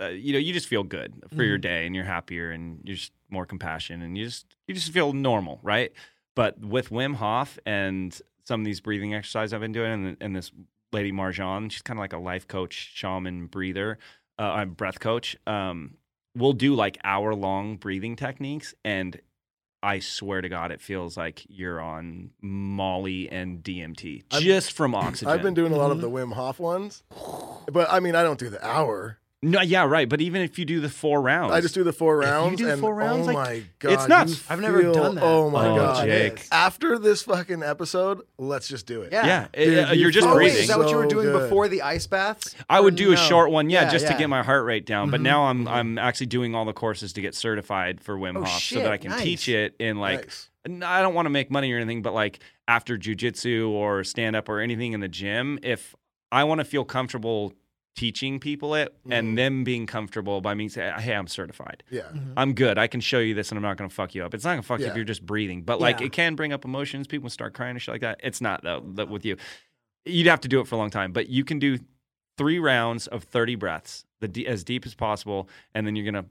uh, you know, you just feel good for your Mhm. day and you're happier and you're just more compassion and you just you just feel normal, right? But with Wim Hof and some of these breathing exercises I've been doing, and, and this lady Marjan, she's kind of like a life coach, shaman, breather, uh, I'm breath coach. Um, we'll do like hour long breathing techniques and I swear to God, it feels like you're on Molly and DMT I've- just from oxygen. I've been doing a lot of the Wim Hof ones, but I mean, I don't do the hour. No, yeah, right. But even if you do the four rounds, I just do the four If you do and four rounds, oh like, my god, it's nuts. you I've never feel- done that. Oh my Oh, god, Jake. After this fucking episode, let's just do it. Yeah. yeah, Dude, uh, you you're just feel Oh, wait, breathing. is that what you were So doing good. before the ice baths? I would Or do a no? short one, yeah, just yeah. to get my heart rate down. But Mhm. now I'm I'm actually doing all the courses to get certified for Wim Oh, Hof, so shit, that I can nice. teach it in like. Nice. n- I don't want to make money or anything, but like after jujitsu or stand up or anything in the gym, if I want to feel comfortable teaching people it Mhm. and them being comfortable by me saying, "Hey, I'm certified." Yeah. Mhm. I'm good. I can show you this, and I'm not going to fuck you up. It's not going to fuck you if you're just breathing, but like Yeah. it can bring up emotions. People start crying and shit like that. It's not though that with you. You'd have to do it for a long time, but you can do three rounds of 30 breaths, the as deep as possible, and then you're going to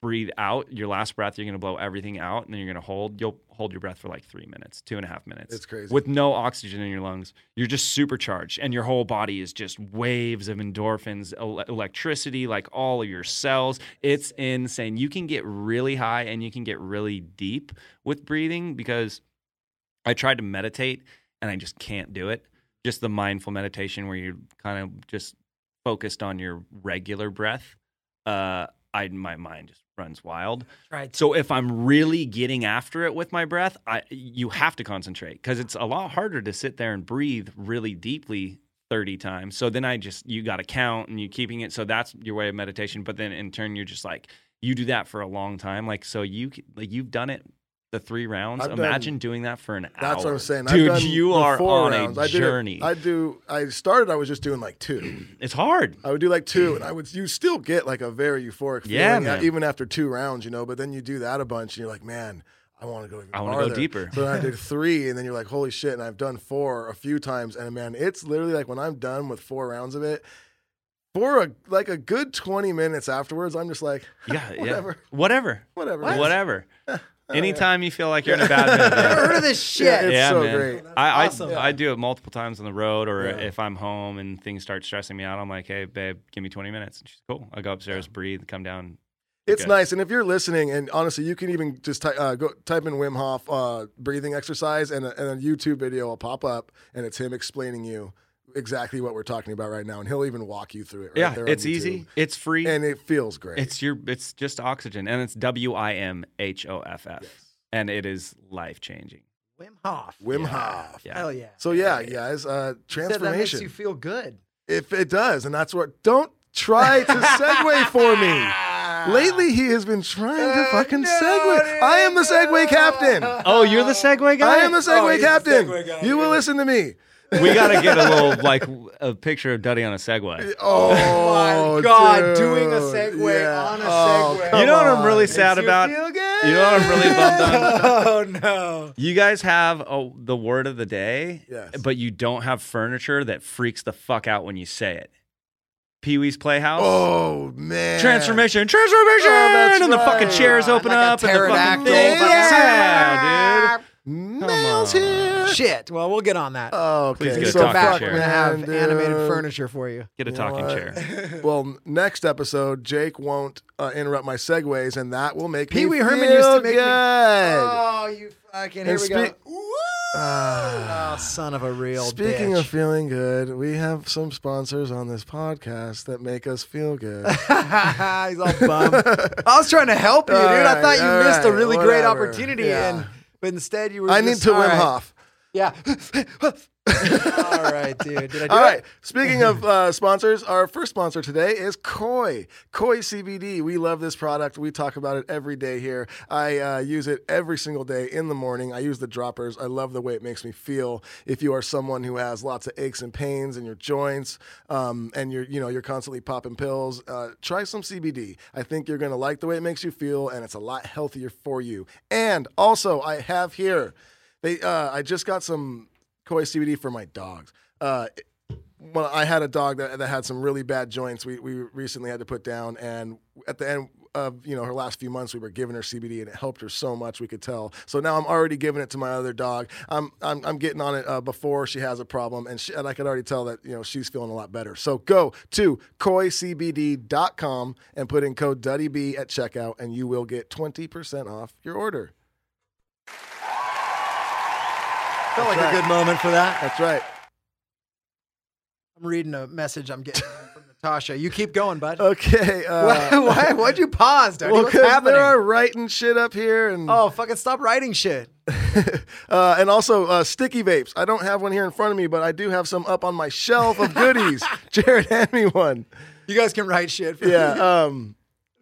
breathe out your last breath. You're going to blow everything out, and then you're going to hold. You'll hold your breath for like three minutes, two and a half minutes. It's crazy. with no oxygen in your lungs. You're just supercharged, and your whole body is just waves of endorphins, el- electricity, like all of your cells. It's insane. You can get really high and you can get really deep with breathing because I tried to meditate and I just can't do it. Just the mindful meditation where you're kind of just focused on your regular breath. Uh, I my mind just runs wild. Right. So if I'm really getting after it with my breath, I you have to concentrate because it's a lot harder to sit there and breathe really deeply 30 times. So then I just you got to count and you're keeping it. So that's your way of meditation. But then in turn, you're just like you do that for a long time. Like so you like you've done it the three rounds. I've done- Imagine doing that for an hour. That's what I'm saying. dude. Done you are on rounds. a I did it- journey. I do. I started. I was just doing like two. it's hard. I would do like two, and I would. You still get like a very euphoric feeling, Yeah, man. even after two rounds, you know. But then you do that a bunch, and you're like, man, I want to go. Even I wanna go deeper. So I did three, and then you're like, holy shit! And I've done four a few times, and man, it's literally like when I'm done with four rounds of it. For a like a good 20 minutes afterwards, I'm just like, Yeah, yeah. whatever, Whatever. whatever, Whatever. Anytime you feel like you're in a bad mood. man. Never heard of this shit. Yeah, it's yeah, so man. great. I, Awesome. I I do it multiple times on the road, or Yeah. if I'm home and things start stressing me out, I'm like, "Hey, babe, give me 20 minutes." And she's cool. I go upstairs, breathe, come down. It's Okay. nice, and if you're listening, and honestly, you can even just ty- uh, go type in Wim Hof uh, breathing exercise, and a, and a YouTube video will pop up, and it's him explaining you exactly what we're talking about right now, and he'll even walk you through it. Right yeah, there it's easy. It's free. and it feels great. it's your. It's just oxygen, and it's W I M H O F F, Yes. and it is life changing. Wim Hof. Wim Yeah. Hof. Yeah. Hell yeah. So yeah, guys, uh, Said that makes you feel good. if it does, and that's what. Don't try to segue for me. Lately, he has been trying to fucking segue. I am the segue captain. Oh, you're the Segue guy. I am the segue he's the captain. segue guy. You will listen to me. we gotta get a little like a picture of Duddy on a Segway. Oh, oh my God, dude. doing a segue Yeah. on a Oh, Segway. come You know what I'm on. really sad Makes you about? feel good? You know what I'm really bummed on? Oh no. You guys have a, the word of the day, Yes. but you don't have furniture that freaks the fuck out when you say it. Pee Wee's Playhouse. Oh man. Transformation, transformation, Oh, that's and the fucking right. chairs open Like a up, and the fucking pterodactyl. thing. Yeah, dude. Mel's on. here. Shit. Well, we'll get on that. Oh, okay. Please get a so so talking back, fuck, we're chair. gonna have man, animated furniture for you. Get a talking know chair. well, next episode, Jake won't uh, interrupt my segues, and that will make Pee me Wee Herman feel used to make me- good. Oh, you fucking here And we go. speak- Ah. Oh, son of a real Speaking bitch. of feeling good, we have some sponsors on this podcast that make us feel good. He's all bummed. I was trying to help you, dude. All I right, thought you all missed a right, really great whatever. opportunity, Yeah. and but instead you were. I need just, to all Wim right. Hof. Yeah. all right, dude. dude. Did I do All it? right. Speaking of uh, sponsors, our first sponsor today is Koi. Koi CBD. We love this product. We talk about it every day here. I uh, use it every single day in the morning. I use the droppers. I love the way it makes me feel. If you are someone who has lots of aches and pains in your joints, um, and you're you know you're constantly popping pills, uh, try some CBD. I think you're gonna like the way it makes you feel, and it's a lot healthier for you. And also, I have here. They, uh, I just got some Koi CBD for my dogs. Uh, I had a dog that, that had some really bad joints. We we recently had to put down, and at the end of you know her last few months, we were giving her CBD, and it helped her so much. We could tell. So now I'm already giving it to my other dog. I'm I'm, I'm getting on it uh, before she has a problem, and she, and I could already tell that you know she's feeling a lot better. So go to koicbd.com and put in code DuddyB at checkout, and you will get twenty percent off your order. Felt like That's a good moment for that. That's right. I'm reading a message I'm getting from Natasha. You keep going, bud. Okay. Uh, Why, why, why'd you pause, Daddy? Well, What's 'cause happening? there are writing shit up here, and Oh, fucking stop writing shit. uh, and also uh, sticky vapes. I don't have one here in front of me, but I do have some up on my shelf of goodies. Jared, hand me one. You guys can write shit. For Yeah. Um,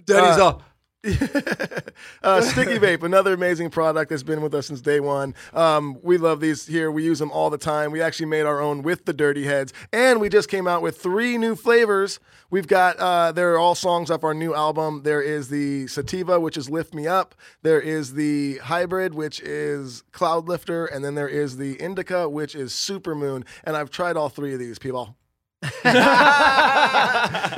Daddy's uh, all. uh, Sticky Vape, another amazing product that's been with us since day one. Um, we love these here. We use them all the time. We actually made our own with the Dirty Heads, and we just came out with three new flavors. We've got uh, they're all songs off our new album. There is the Sativa, which is Lift Me Up. There is the Hybrid, which is Cloud Lifter, and then there is the Indica, which is Super Moon. And I've tried all three of these, people.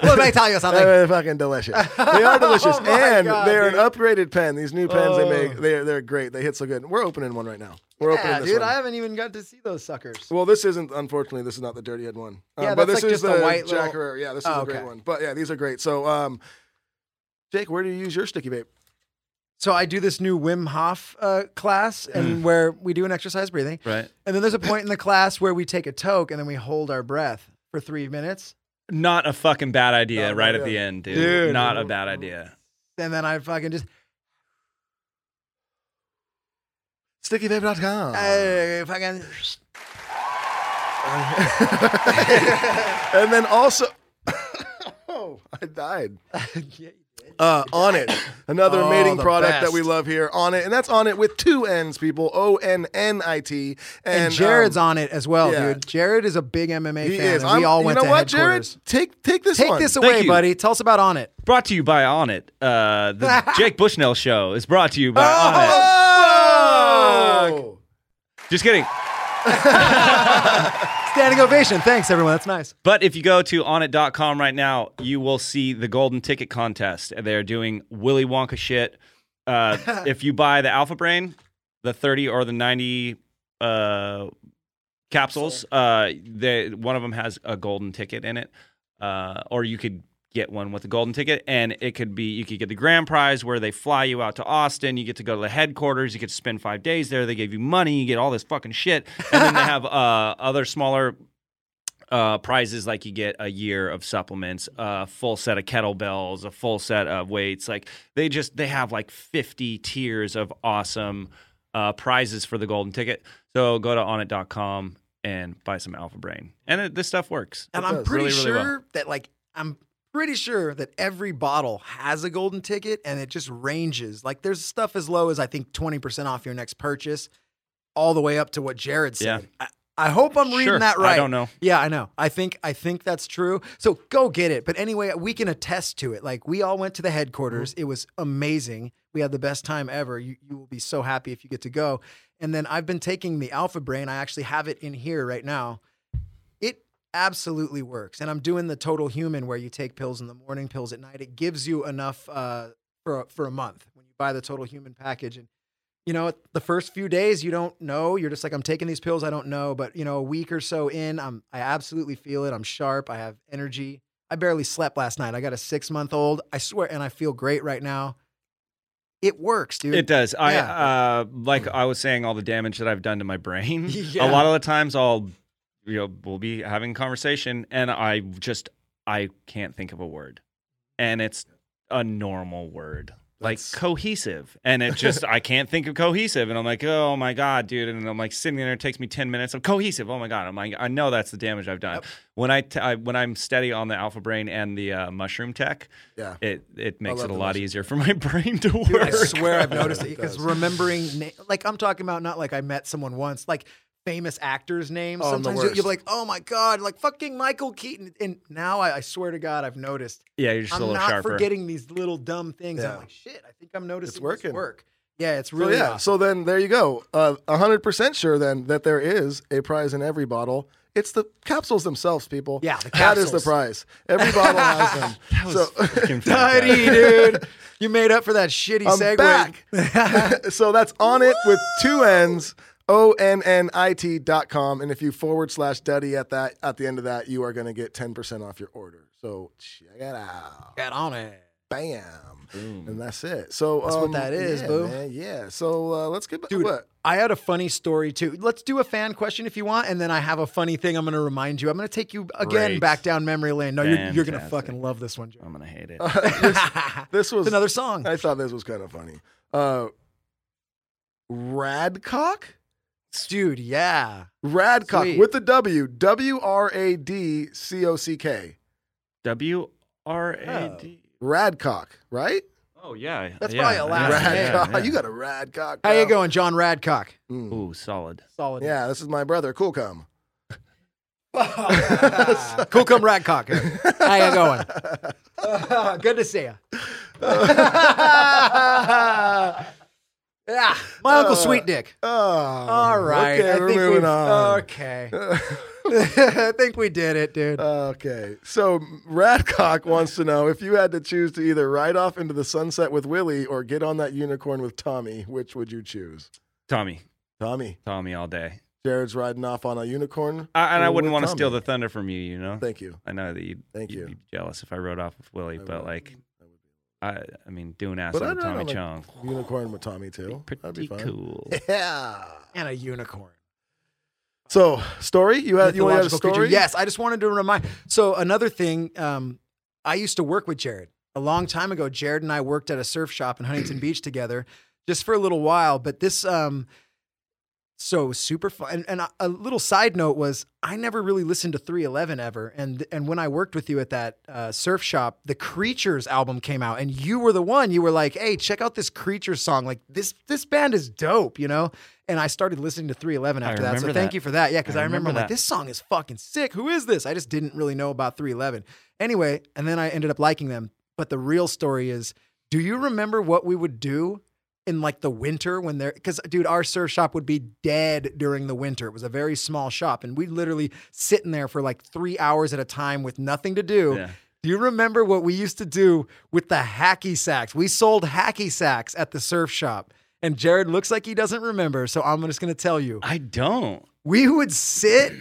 Let me tell you something. They're fucking delicious. They are delicious, Oh and God, they're dude. an upgraded pen. These new pens they Oh. make, they're they're great. They hit so good. We're opening one right now. We're yeah, opening this dude, one. I haven't even got to see those suckers. well, this isn't. Unfortunately, this is not the dirty head one. Um, Yeah, but that's this like is just a the white Jack little- Yeah, this is Oh, a great okay. one. But yeah, these are great. So, um, Jake, where do you use your sticky vape? So I do this new Wim Hof uh, class, and where we do an exercise breathing, Right. and then there's a point in the class where we take a toke and then we hold our breath for three minutes, Not a fucking bad idea Not right bad at the end, dude. Dude. Not a bad idea. and then I fucking just StickyVape.com. uh, fucking. and then also, oh, I died. Uh, Onnit, another Oh, amazing the product that we love here. Onnit, and that's Onnit with two N's, people. O N N I T. And, Jared's um, on it as well, yeah. dude. Jared is a big MMA He fan. is. and we I'm- all you went know to what, Jared? headquarters. Take take this Take one. this away, buddy. Tell us about Onnit. Brought to you by Onnit. Uh, the Jake Bushnell Show is brought to you by On It. Oh! Just kidding. Standing ovation. Thanks, everyone. That's nice. But if you go to onnit.com right now, you will see the golden ticket contest. They're doing Willy Wonka shit. Uh, if you buy the Alpha Brain, the 30 or the 90 uh, capsules, uh, they, one of them has a golden ticket in it. Uh, or you could get one with a golden ticket and it could be you could get the grand prize where they fly you out to Austin you get to go to the headquarters you get to spend 5 days there they give you money you get all this fucking shit and then they have uh, other smaller uh, prizes like you get a year of supplements, a full set of kettlebells, a full set of weights. Like they just they have like 50 tiers of awesome uh, prizes for the golden ticket. So go to onnit.com and buy some Alpha Brain. And it, this stuff works. And It I'm does. pretty Really, really sure well. that like I'm pretty sure that every bottle has a golden ticket and it just ranges. Like there's stuff as low as I think 20% off your next purchase, all the way up to what Jared said. Yeah. I, I hope I'm reading Sure. that right. I don't know. Yeah, I know. I think I think that's true. So go get it. But anyway, we can attest to it. Like we all went to the headquarters. Mm-hmm. It was amazing. We had the best time ever. You you will be so happy if you get to go. And then I've been taking the Alpha Brain. I actually have it in here right now. Absolutely works. And I'm doing the total human where you take pills in the morning, pills at night. It gives you enough uh, for for a month when you buy the total human package. And you know, the first few days you don't know. You're just like, I'm taking these pills. I don't know. But you know, a week or so in, I'm I absolutely feel it. I'm sharp. I have energy. I barely slept last night. I got a six month old. I swear, and I feel great right now. It works, dude. It does. I uh, like I was saying, all the damage that I've done to my brain. Yeah. A lot of the times, I'll you know we'll be having a conversation, and I just I can't think of a word, and it's a normal word. like That's- cohesive, and it just I can't think of cohesive, and I'm like, oh my god, dude, and I'm like sitting there, it takes me ten minutes. I'm cohesive. Oh my god, I'm like, I know that's the damage I've done. When I, t- I when I'm steady on the Alpha Brain and the uh, mushroom tech, Yeah. it it makes it a lot mushroom easier for my brain to Dude, work. I swear I've noticed it It because remembering, na- like I'm talking about, not like I met someone once, like famous actors' names. Oh, Sometimes you- you're like, oh my god, like fucking Michael Keaton. And now I, I swear to God, I've noticed. yeah, you're just I'm a little not sharper. forgetting these little dumb things. Yeah. I'm like, shit, I think I'm noticing this working. work. Yeah, it's So really yeah, awesome. so then there you go. Uh, A hundred percent sure then that there is a prize in every bottle. It's the capsules themselves, people. Yeah, the capsules. That is the prize. Every bottle has them. so Freaking Daddy, fantastic. dude. You made up for that shitty I'm segue. back. so that's Onnit with two N's. O N N I T dot com. And if you forward slash Duddy at that at the end of that, you are gonna get 10% off your order. So check it out. Get on it. Bam. Boom. And that's it. So That's what um, that is, yeah, boo. man, yeah. So uh, let's get back. Dude, What? I had a funny story too. Let's do a fan question if you want, and then I have a funny thing I'm going to remind you. I'm going to take you again Great. back down memory lane. No, you're, you're going to fucking love this one, Joe. I'm gonna hate it. This was another song. I thought this was kind of funny. Uh, Radcock? Dude, yeah. Radcock Sweet. with the W. W R A D C O C K. W R A D. Radcock, right? Oh yeah, That's yeah, probably a last yeah, name. yeah, Radcock. yeah. You got a Radcock. How you bro. going, John Radcock? Mm. Ooh, solid. Solid. Yeah, this is my brother. Cool cum. cool come Radcock. How you going? Good to see you. Yeah, my uncle uh, Sweet Dick. Oh, All right. Okay, I we're think moving we've- on. Okay. I think we did it, dude. Okay, so Radcock wants to know if you had to choose to either ride off into the sunset with Willie or get on that unicorn with Tommy, which would you choose? Tommy, Tommy. Tommy all day. Jared's riding off on a unicorn. I, and I or wouldn't with want to steal the thunder from you. You know. Thank you. I know that you'd, Thank you'd you. be jealous if I rode off with Willie, I but would. like, I would be. I, I mean, doing ass But on I'd the Tommy on a Chong, unicorn with Tommy too. pretty That'd be fun. cool. Yeah. And a unicorn. So story you had you only had a Mythological creature. story? Yes, I just wanted to remind. So another thing, um, I used to work with Jared a long time ago. Jared and I worked at a surf shop in Huntington Beach together, just for a little while. But this, um, so super fun. And, and a, little side note was I never really listened to 311 ever. And and when I worked with you at that uh, surf shop, the Creatures album came out, and you were the one. You were like, "Hey, check out this Creatures song. Like this this band is dope," you know. And I started listening to 311 after that. So remember thank you for that. Yeah, because I I, remember, remember like, this song is fucking sick. Who is this? I just didn't really know about 311. Anyway, and then I ended up liking them. But the real story is, do you remember what we would do in like the winter when they're because dude, our surf shop would be dead during the winter. It was a very small shop, and we'd literally sit in there for like three hours at a time with nothing to do. Yeah. Do you remember what we used to do with the hacky sacks? We sold hacky sacks at the surf shop. And Jared looks like he doesn't remember, so I'm just going to tell you. I don't. We would sit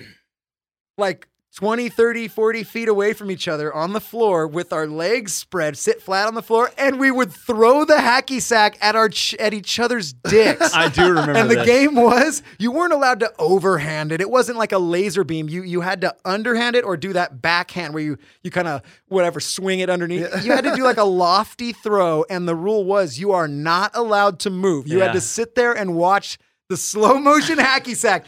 like 20, 30, 40 feet away from each other on the floor with our legs spread, sit flat on the floor, and we would throw the hacky sack at our ch- at each other's dicks. I do remember. and the this. game was you weren't allowed to overhand it. It wasn't like a laser beam. You you had to underhand it or do that backhand where you you kind of whatever swing it underneath. You had to do like a lofty throw, and the rule was you are not allowed to move. You Yeah. had to sit there and watch the slow motion hacky sack.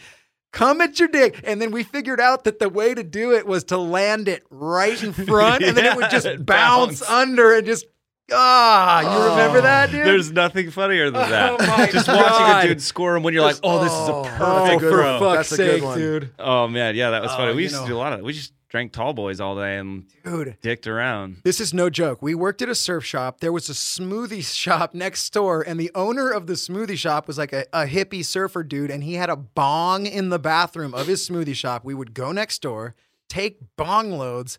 Come at your dick. And then we figured out that the way to do it was to land it right in front and then it would just it bounce bounced. under and just ah, you remember that, dude? There's nothing funnier than that. Oh my Just God. watching a dude score him when you're like, oh, this is a Oh, perfect good for throw. one. fuck's That's a good one. dude. Oh man, yeah, that was Oh, funny. We used know. to do a lot of. that. We just drank tall boys all day and Dude. dicked around. This is no joke. We worked at a surf shop. There was a smoothie shop next door, and the owner of the smoothie shop was like a, a hippie surfer dude, and he had a bong in the bathroom of his smoothie shop. We would go next door, take bong loads,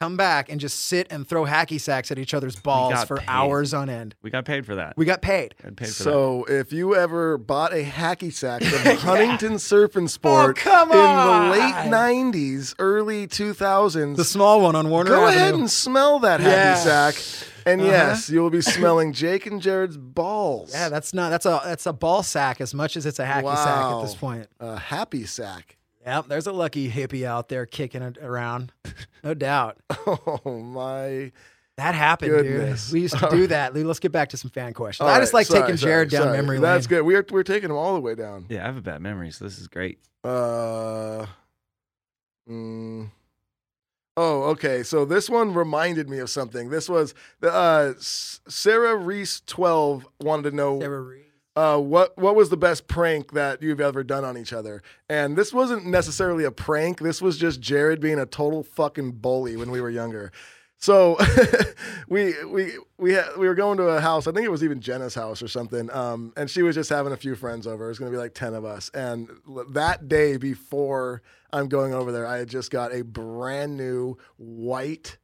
come back, and just sit and throw hacky sacks at each other's balls for paid. hours on end. We got paid for that. We got paid. got paid for So if you ever bought a hacky sack from Huntington Surf and Sport Oh, come in on. the late '90s, early 2000s, The small one on Warner go Avenue. ahead and smell that hacky Yeah. sack, and Uh-huh. yes, you'll be smelling Jake and Jared's balls. yeah, that's not that's a that's a ball sack as much as it's a hacky sack at this point. a happy sack. Yep, there's a lucky hippie out there kicking it around, no doubt. Oh my! That happened, Goodness. dude. We used to All do right. that. Let's get back to some fan questions. All I just right, like sorry, taking sorry, Jared down sorry. memory That's lane. good. We're we're taking them all the way down. Yeah, I have a bad memory, so this is great. Uh, mm, oh, okay. So this one reminded me of something. This was the uh, Sarah Reese twelve wanted to know Sarah Reese. Uh, what what was the best prank that you've ever done on each other. And this wasn't necessarily a prank. This was just Jared being a total fucking bully when we were younger. So we we we had, we were going to a house. I think it was even Jenna's house or something. Um, and she was just having a few friends over. It was going to be like ten of us. And that day before I'm going over there, I had just got a brand new white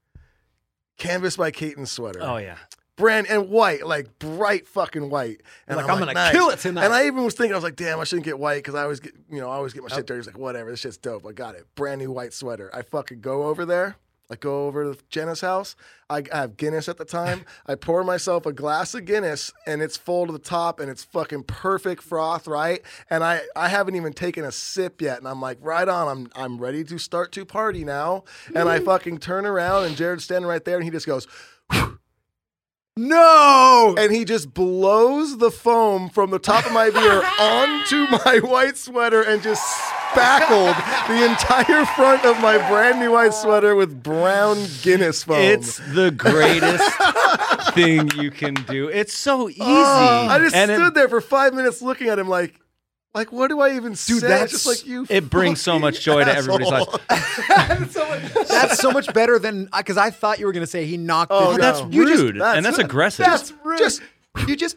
canvas by Katin sweater Oh yeah. Brand and white, like bright fucking white. And Like, I'm gonna nice. kill it tonight. And I even was thinking, I was like, damn, I shouldn't get white because I always get, you know, I always get my shit dirty. It's like, whatever, this shit's dope. I got it. Brand new white sweater. I fucking go over there. I go over to Jenna's house. I, I have Guinness at the time. I pour myself a glass of Guinness and it's full to the top and it's fucking perfect froth, right? And I, I haven't even taken a sip yet. And I'm like, right on, I'm I'm ready to start to party now. And I fucking turn around and Jared's standing right there and he just goes, No. and he just blows the foam from the top of my beer onto my white sweater and just spackled the entire front of my brand new white sweater with brown Guinness foam. It's the greatest thing you can do. It's so oh, easy. Oh, I just And it- stood there for five minutes looking at him like, like what do I even say? that's- just like you. it brings so much joy to everybody's life. asshole. That's so much better than uh, because I thought you were gonna say he knocked. Oh, the, no. That's You just- rude that's- and that's aggressive. That's rude. Just you just.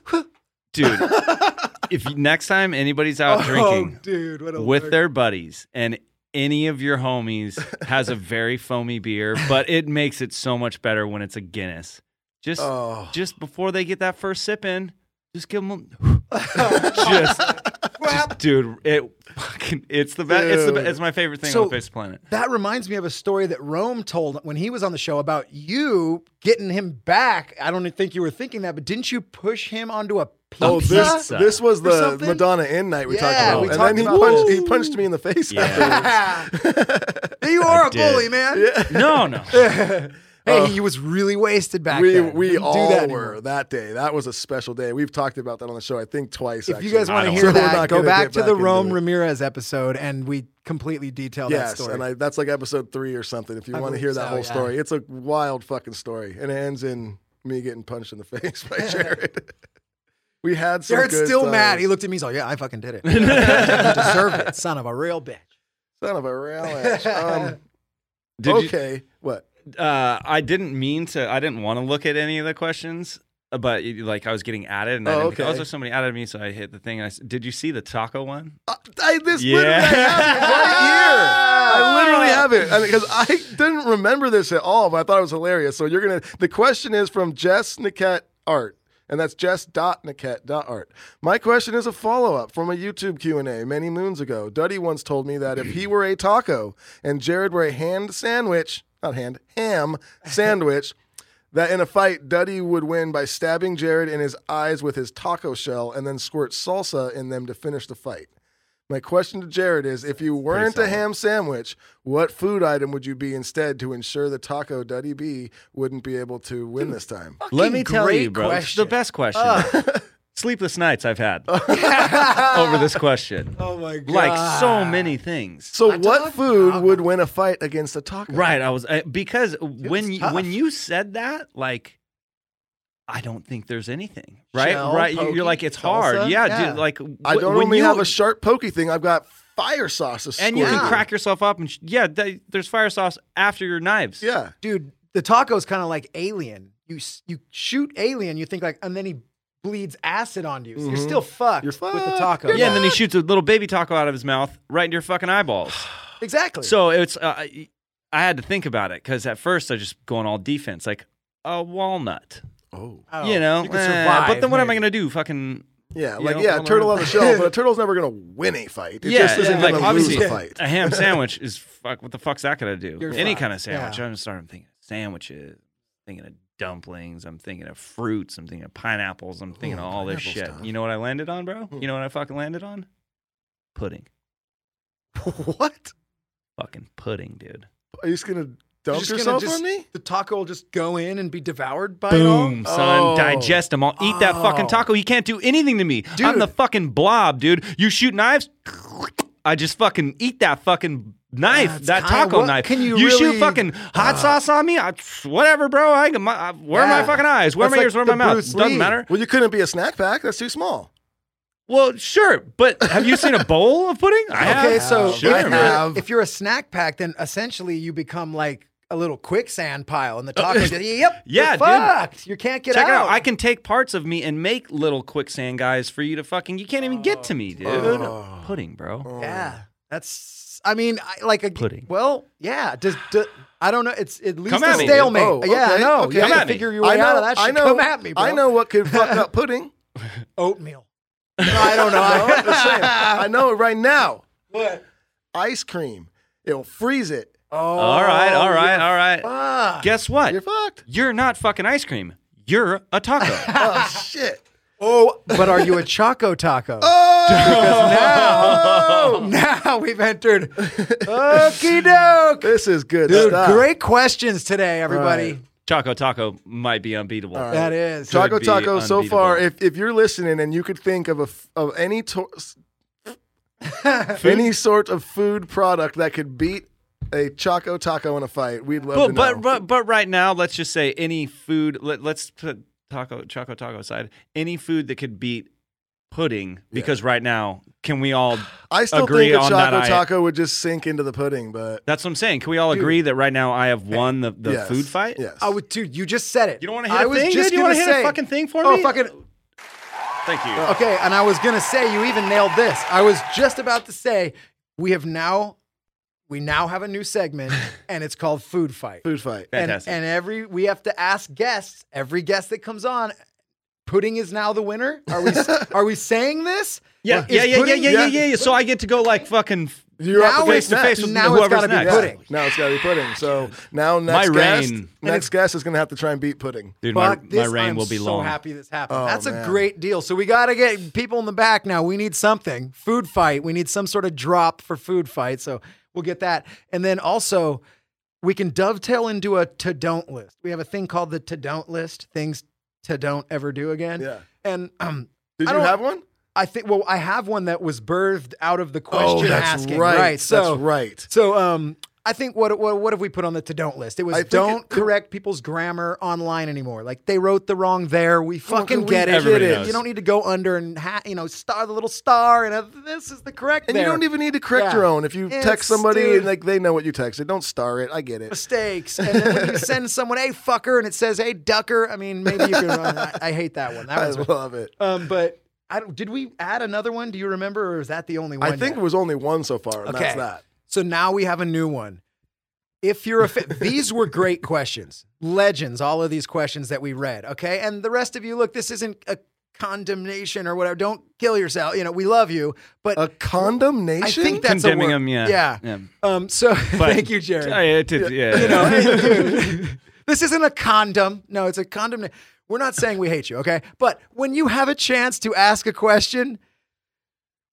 dude. if you, next time anybody's out oh, drinking Oh, dude, what a with lurk. their buddies and any of your homies has a very foamy beer, but it makes it so much better when it's a Guinness. Just Oh. just before they get that first sip in, just give them just, just dude, it fucking it's the best. It's the be- it's my favorite thing So- on the face of the planet. That reminds me of a story that Rome told when he was on the show about you getting him back. I don't think you were thinking that, but didn't you push him onto a pizza? Oh, this this was the something? Madonna in night we talked Yeah, about, we and talked then he about- punched, he punched me in the face. Yeah. you are a did. bully, man. No, no. Hey, he was really wasted back we then. we all that were that day. That was a special day. We've talked about that on the show, I think twice. If actually. you guys want to hear that, go back to back the Rome. Ramirez episode, and we completely detail that yes, story. and I, that's like episode three or something. If you want to hear that so, whole yeah. story, it's a wild fucking story, and it ends in me getting punched in the face by Jared. we had some. Jared's still mad. He looked at me. He's like, "Yeah, I fucking did it. you deserved it, son of a real bitch." Son of a real bitch. Um, Did you- okay, what? Uh, I didn't mean to. I didn't want to look at any of the questions, uh, but like I was getting added, and I Oh, didn't oh, okay. there's somebody added me, so I hit the thing. And I s- did you see the taco one? Uh, I, this Yeah. literally I have it right here. I literally have it because I, didn't remember this at all, but I thought it was hilarious. So you're gonna. The question is from Jess Niket Art, and that's jess.niket.art. My question is a follow up from a YouTube Q and A many moons ago. Duddy once told me that if he were a taco and Jared were a hand sandwich, not hand, ham sandwich. That in a fight, Duddy would win by stabbing Jared in his eyes with his taco shell and then squirt salsa in them to finish the fight. My question to Jared is if you weren't a ham sandwich, what food item would you be instead to ensure the taco Duddy B wouldn't be able to win this time? Let me tell you, bro. It's question. the best question. Ah. Sleepless nights I've had over this question. Oh my god! Like so many things. So, A what taco? food would win a fight against a taco? Right. I was I, because when it's you, tough. when you said that, like, I don't think there's anything. Right. Shell, right. You- pokey, You're like it's salsa? hard. Yeah, Yeah. dude. Like I don't when only you, have a sharp pokey thing. I've got fire sauce. to and you can crack yourself up and sh- yeah, th- there's fire sauce after your knives. Yeah. dude, the taco's kind of like Alien. You you shoot Alien, you think like, and then he bleeds acid onto you. So you're Mhm. still fucked, You're with the taco. Yeah, and then he shoots a little baby taco out of his mouth right into your fucking eyeballs. exactly. So it's uh, I I had to think about it because at first I just going all defense, like a walnut. Oh. Oh, you know, you could eh, survive. but then what am I maybe. gonna do? Fucking Yeah, You like know, yeah, I'll turtle on the shell, but a turtle's never gonna win a fight. It yeah, just isn't like gonna obviously lose a fight. a ham sandwich is fuck. What the fuck's that gonna do? You're Any fucked. kind of sandwich. Yeah. I'm starting thinking sandwiches. Thinking of dumplings. I'm thinking of fruits. I'm thinking of pineapples. I'm thinking Ooh, of all this pineapple shit. stuff. You know what I landed on, bro? Hmm. You know what I fucking landed on? Pudding. what? Fucking pudding, dude. Are you just gonna dump Just gonna yourself just- on me? The taco will just go in and be devoured by it all? Boom, son. Oh. Digest them. I'll eat that fucking Oh. taco. He can't do anything to me. I'm Dude. the fucking blob, dude. You shoot knives, I just fucking eat that fucking knife, That's that kinda- taco what knife. can you shoot really- fucking hot uh, sauce on me? I, whatever, bro. I, my, I, where are my Yeah. fucking eyes? Where are my like ears? Where are the my mouth? Bruce Doesn't Lee. matter. Well, you couldn't be a snack pack. That's too small. Well, sure, but have you seen a bowl of pudding? I have. Okay, so Sure, if, you're, man. if you're a snack pack, then essentially you become like a little quicksand pile, and the oh, taco. just, yep. Yeah, you're dude. fucked. You can't get Check out. it out. I can take parts of me and make little quicksand guys for you to fucking. You can't even get to me, dude. Oh. Pudding, bro. Oh. Yeah, that's. I mean, I, like a Pudding. Well, yeah. Does, do, I don't know. It's at least Come a at me, stalemate. Oh, Yeah, I okay, know. okay. You have Come to at me. figure your way out of that shit. I know. Come at me, bro. I know what could fuck up pudding. Oatmeal. No, I don't know. I'm. I I know it right now. What? Ice cream. It'll freeze it. Oh, All right, all right, you're all right. fucked. Guess what? You're fucked. You're not fucking ice cream. You're a taco. Oh shit. Oh, but are you a Choco Taco? Oh, now, oh. now we've entered. Okie doke. this is good Dude, stuff. great questions today, everybody. Right. Choco Taco might be unbeatable. All right. That is. Choco- Taco Could be Taco. So far, if if you're listening and you could think of a f- of any to- any sort of food product that could beat a Choco Taco in a fight, we'd love But, to know. but but but right now, let's just say any food. Let, let's put taco Choco Taco aside. Any food that could beat pudding, because right now, can we all? I still agree think a on that Choco I- Taco would just sink into the pudding, but That's what I'm saying. Can we all Dude. agree that right now I have won the, the yes, food fight? Yes. I would, dude. You just said it. You don't want to hit I a was thing? just dude? You gonna want to hit say- a fucking thing for Oh, me? fucking. Thank you. Okay, and I was gonna say you even nailed this. I was just about to say we have now, we now have a new segment, and it's called Food Fight. food fight. Fantastic. and every we have to ask guests. Every guest that comes on, pudding is now the winner. Are we? are we saying this? Yeah, Is yeah, yeah, yeah, pudding- yeah, yeah, yeah, yeah. So I get to go like fucking. You're Now up face against to next. face with now it's whoever's gotta be next. pudding. Now it's got to be pudding. So now next My guest, reign. next guest is going to have to try and beat pudding. Dude, my, Fuck my this. reign I'm will be so long. happy this happened. Oh, That's a great deal. So we got to get people in the back now. We need something. Food fight. We need some sort of drop for food fight. So we'll get that. And then also, we can dovetail into a to don't list. We have a thing called the to don't list, things to don't ever do again. Yeah. And um, Did I you have one? I think well, I have one that was birthed out of the question oh, that's asking. right. So that's right. so um I think what what what have we put on the to don't list? It was don't it- correct people's grammar online anymore. Like they wrote the wrong there. We fucking we get get it. Everybody it? knows. You don't need to go under and ha- you know star the little star and a, this is the correct And there. you don't even need to correct Yeah. your own. If you It's- text somebody dude. and like they know what you texted, don't star it. I get it. mistakes. And then when you send someone hey fucker and it says hey ducker, I mean maybe you can. I, I hate that one. That I was love it. um but. I don't, did we add another one? Do you remember, or is that the only one? I think yet? it was only one so far, and that's that. So now we have a new one. If you're a fa- these were great questions, legends, all of these questions that we read. Okay, and the rest of you, look, this isn't a condemnation or whatever. Don't kill yourself. You know, we love you, but A condemnation? I think that's Condemning a word. him, yeah. yeah. Yeah. Um. So thank you, Jared. Yeah, it did- yeah. You know, this isn't a condom. No, it's a condom. We're not saying we hate you, okay? But when you have a chance to ask a question,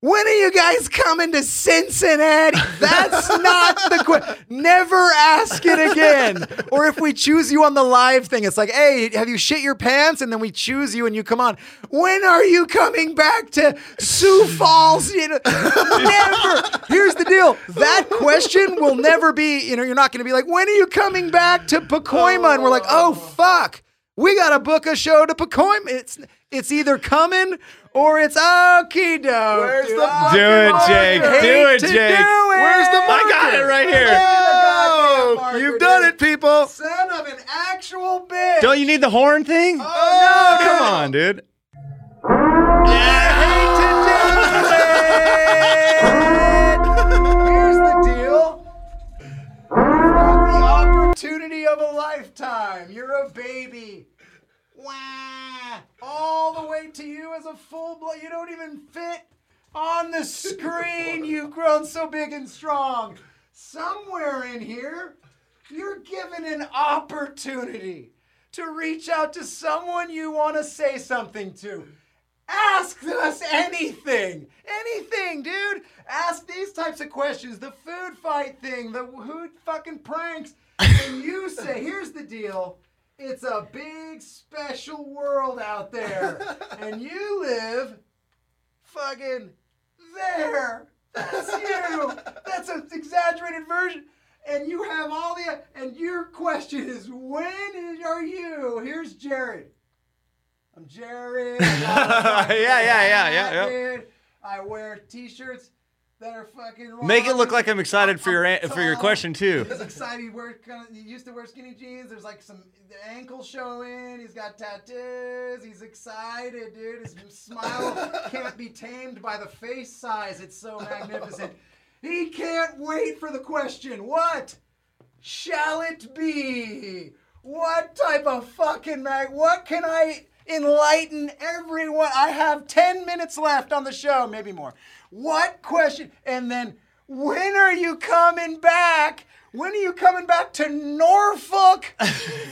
when are you guys coming to Cincinnati? That's not the question. Never ask it again. Or if we choose you on the live thing, it's like, hey, have you shit your pants? And then we choose you and you come on. When are you coming back to Sioux Falls? You know, never. Here's the deal. That question will never be, you know, you're not going to be like, when are you coming back to Pacoima? And we're like, oh, fuck. We got to book a show to Pacoima. It's it's either coming or it's okie doke. Where's the I Do it, Jake. Do it, Jake. do it. Where's the I got it right here. Oh, you've done it, people. Son of an actual bitch. Don't you need the horn thing? Oh, oh no. Come on, dude. Here's the deal. You've got the opportunity of a lifetime. You're a baby. Wah. All the way to you as a full blood. You don't even fit on the screen. You've grown so big and strong. Somewhere in here, you're given an opportunity to reach out to someone you want to say something to. Ask us anything. Anything, dude. Ask these types of questions. The food fight thing, the who fucking pranks. And you say, here's the deal. It's a big special world out there. And you live fucking there. That's you. That's an exaggerated version. And you have all the and your question is when are you? Here's Jared. I'm Jared. Yeah, yeah, yeah, yeah, yeah. I wear t-shirts that are fucking. Make it look like I'm excited for your for your question too. He's excited. He wears kind of. He used to wear skinny jeans. There's like some ankle showing. He's got tattoos. He's excited, dude. His smile can't be tamed by the face size. It's so magnificent. He can't wait for the question. What shall it be? What type of fucking mag? What can I enlighten everyone? I have 10 minutes left on the show, maybe more. What question? And then, when are you coming back? When are you coming back to Norfolk,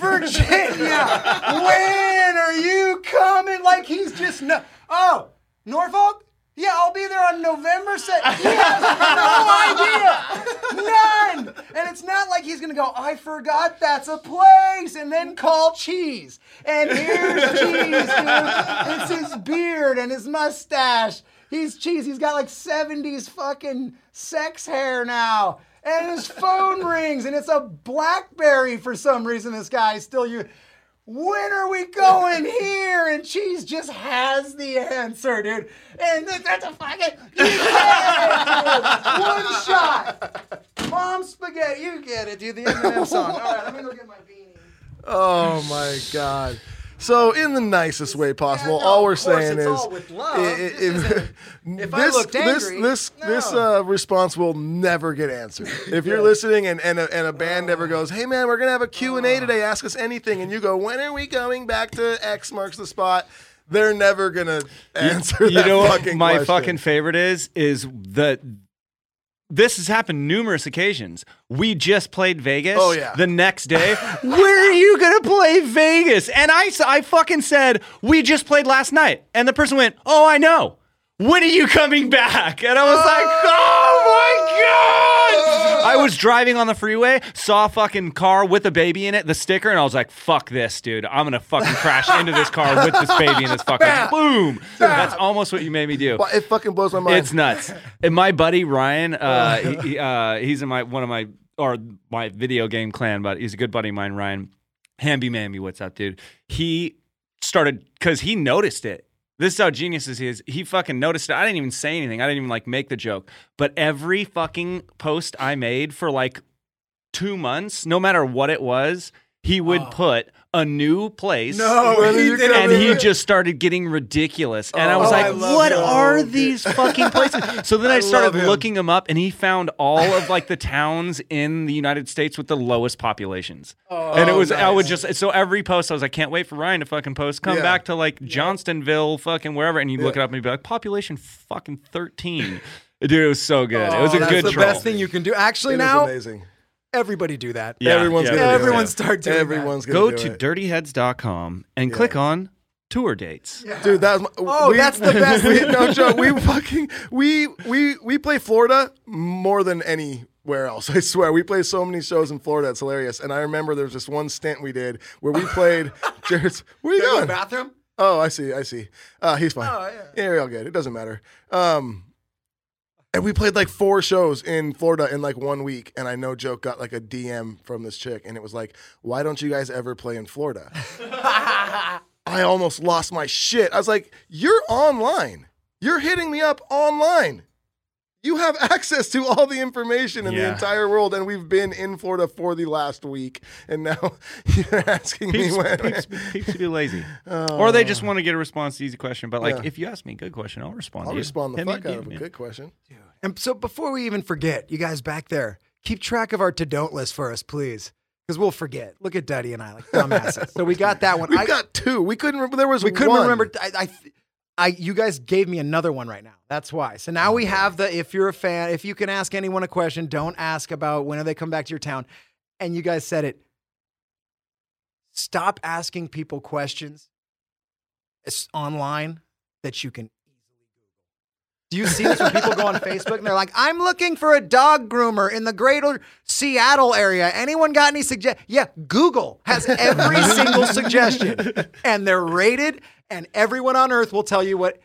Virginia? when are you coming? Like he's just no. Oh, Norfolk? Yeah, I'll be there on November 2nd. He has no idea. None. And it's not like he's going to go, I forgot that's a place, and then call cheese. And here's cheese, dude. It's his beard and his mustache. He's cheese. He's got like 70s fucking sex hair now. And his phone rings, and it's a Blackberry for some reason. This guy still you. When are we going here? And Cheese just has the answer, dude. And that's a fucking you get it, dude. one shot. Mom spaghetti, you get it, dude. The Eminem song. All right, let me go get my beanie. Oh my god. So, in the nicest way possible, no, all we're saying is, all with love. i- i- This if, isn't- if I this, this, angry, this, this uh, response will never get answered. If you're listening and, and, a, and a band never goes, "Hey man, we're gonna have a Q and A today. Ask us anything," and you go, "When are we going back to X marks the spot?" They're never gonna answer You that know what fucking my question. fucking favorite is is that this has happened numerous occasions. We just played Vegas. Oh, yeah. The next day, where are you gonna play Vegas? And I, I fucking said we just played last night, and the person went, "Oh, I know. When are you coming back?" And I was like, "Oh, oh my god!" I was driving on the freeway, saw a fucking car with a baby in it, the sticker, and I was like, "Fuck this, dude! I'm gonna fucking crash into this car with this baby in this fucking boom." That's almost what you made me do. But it fucking blows my mind. It's nuts. And my buddy Ryan, uh, he, he, uh, he's in my one of my or my video game clan, but he's a good buddy of mine. Ryan, Hamby Mamby, what's up, dude? He started because he noticed it. This is how genius he is. He fucking noticed it. I didn't even say anything. I didn't even like make the joke. But every fucking post I made for like two months, no matter what it was, he would oh. put a new place. No, When he you did and he just started getting ridiculous. And I was Oh, like, I love what him. are these fucking places? So then I, I started love him. looking them up and he found all of like the towns in the United States with the lowest populations. Oh, and it was, I would just, so every post, I was like, can't wait for Ryan to fucking post. Come Yeah. back to like Johnstonville, fucking wherever. And you'd look it up and you'd be like, population fucking 13. Dude, it was so good. it was oh, a Oh, That's good the troll. best thing you can do. Actually, It is now amazing. Everybody do that. Yeah, Everyone's yeah, gonna do Everyone it. start doing Everyone's Go gonna do to it. dirtyheads.com and click on tour dates. Dude, that was my, Oh, that's the best. We, no joke. We fucking we we we play Florida more than anywhere else. I swear. We play so many shows in Florida. It's hilarious. And I remember there was just one stint we did where we played. Jared's. Where are you that. Go to going? bathroom. Oh, I see. I see. Uh, he's fine. Oh, yeah. yeah, we're all good. It doesn't matter. Um, and we played like four shows in Florida in like one week. And I know joke got like a DM from this chick, and it was like, "Why don't you guys ever play in Florida?" I almost lost my shit. I was like, "You're online. You're hitting me up online. You have access to all the information in the entire world, and we've been in Florida for the last week, and now you're asking me Peeps, when." peeps, peeps be lazy, or they oh. just want to get a response to easy question. But like, Yeah. if you ask me a good question, I'll respond. I'll to you. respond the Hit fuck a out of a yeah. good question. And so before we even forget, you guys back there, keep track of our to don't list for us, please. Because we'll forget. Look at Duddy and I like dumbasses. so we got that one. We I, got two. We couldn't remember. There was we couldn't one. remember. I, I, I, you guys gave me another one right now. That's why. So now we oh, have the if you're a fan, if you can ask anyone a question, don't ask about when do they come back to your town. And you guys said it. Stop asking people questions it's online that you can do you see this when people go on Facebook and they're like, I'm looking for a dog groomer in the greater Seattle area. Anyone got any suggestions? Yeah, Google has every single suggestion and they're rated, and everyone on earth will tell you what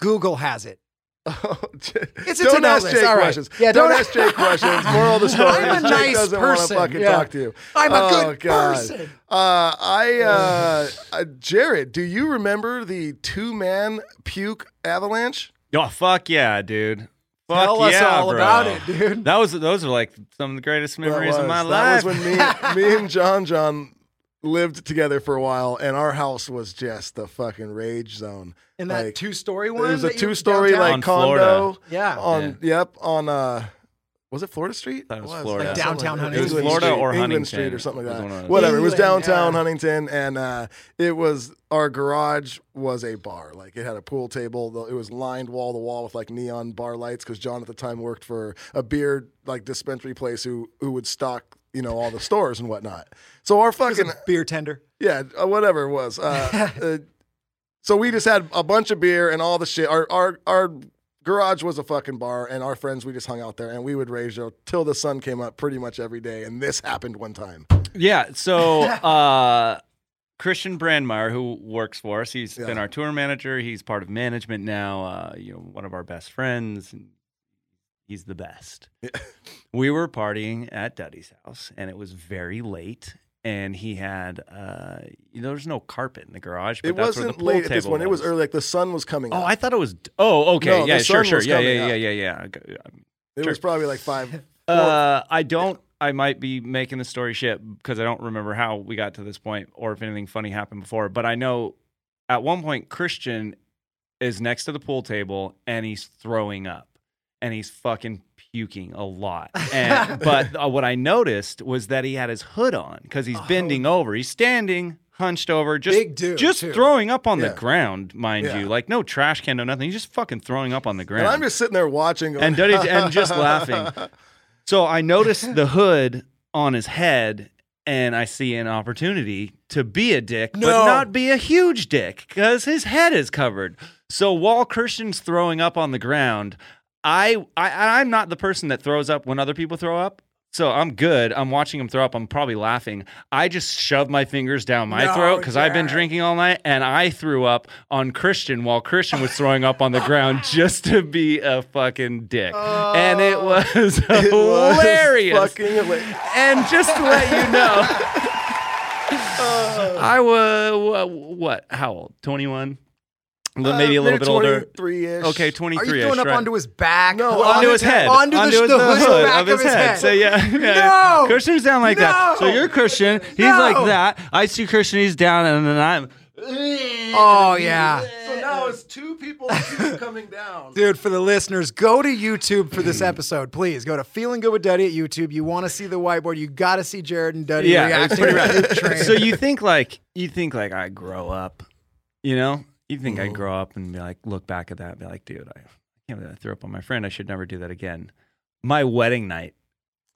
Google has it. it's a don't ask list. Jake All right. questions. Yeah, don't, don't- ask Jake questions. Moral of the story I'm a is Jake nice doesn't want to person. fucking Yeah. talk to you. I'm a Oh, good God. person. Uh, I, uh, uh, Jared, do you remember the two-man puke avalanche? Oh fuck yeah, dude. Fuck Tell us yeah, all bro. about it, dude. That was those are like some of the greatest memories of my was, life. That was when me, me and John John lived together for a while, and our house was just the fucking rage zone. In that Like, two-story It one, was a two-story like On condo. Florida. Yeah. On yep on uh. Was it Florida Street? That was It Florida. Like downtown that. Huntington. It was Florida Street, or England Huntington. Street or something like that. of those. Whatever. it was downtown yeah. Huntington, and uh, it was our garage was a bar. Like it had a pool table. It was lined wall to wall with like neon bar lights because John at the time worked for a beer like dispensary place who who would stock you know all the stores and whatnot. So our fucking beer tender. yeah, uh, whatever it was. Uh, uh, so we just had a bunch of beer and all the shit. Our our our garage was a fucking bar, and our friends we just hung out there and we would rage though, till the sun came up pretty much every day. And this happened one time. Yeah. So uh, Christian Brandmeyer, who works for us, he's Yeah. been our tour manager. He's part of management now. Uh, you know, one of our best friends. And he's the best. we were partying at Duddy's house, and it was very late. And he had, uh, you know, there's no carpet in the garage. But it that's where the wasn't pool late at this one. It was early, like the sun was coming. Up. Oh, up. I thought it was. Oh, okay. No, yeah, sure, sure. was Yeah, yeah, yeah, yeah, yeah. Um, it sure. was probably like five. Uh, I don't. I might be making the story shit because I don't remember how we got to this point or if anything funny happened before. But I know at one point Christian is next to the pool table and he's throwing up and he's fucking puking a lot. And but uh, what I noticed was that he had his hood on because he's bending over. He's standing hunched over, just Big dude, just too. throwing up on Yeah. the ground, mind Yeah. you. Like no trash can, no nothing. He's just fucking throwing up on the ground And I'm just sitting there watching. Going, and and just laughing. So I noticed the hood on his head, and I see an opportunity to be a dick, but not be a huge dick because his head is covered. So while Christian's throwing up on the ground, I, I I'm not the person that throws up when other people throw up. So I'm good. I'm watching him throw up. I'm probably laughing. I just shoved my fingers down my No, throat because I've been drinking all night, and I threw up on Christian while Christian was throwing up on the ground just to be a fucking dick, and it oh. was It was hilarious. fucking hilarious. and just to let you know, oh. I was what? How old? Twenty one. Uh, maybe a little bit older. Three ish. Okay, twenty Are three. you throwing up onto his back? No, onto his head, Onto, onto the, his- the, the hood, back of his head. So yeah, yeah. No! Christian's down like that. So No! you're Christian. He's No! like that. I see Christian. He's down, and then I'm. Oh yeah. So now it's two people two coming down. Dude, for the listeners, go to YouTube for this episode. Please go to Feeling Good with Duddy at YouTube. You want to see the whiteboard? You got to see Jared and Duddy Yeah, it's reacting pretty to the train. So you think like you think like I grow up, you know? You think Mm-hmm. I grow up and be like, look back at that, and be like, dude, I can't believe I threw up on my friend. I should never do that again. My wedding night.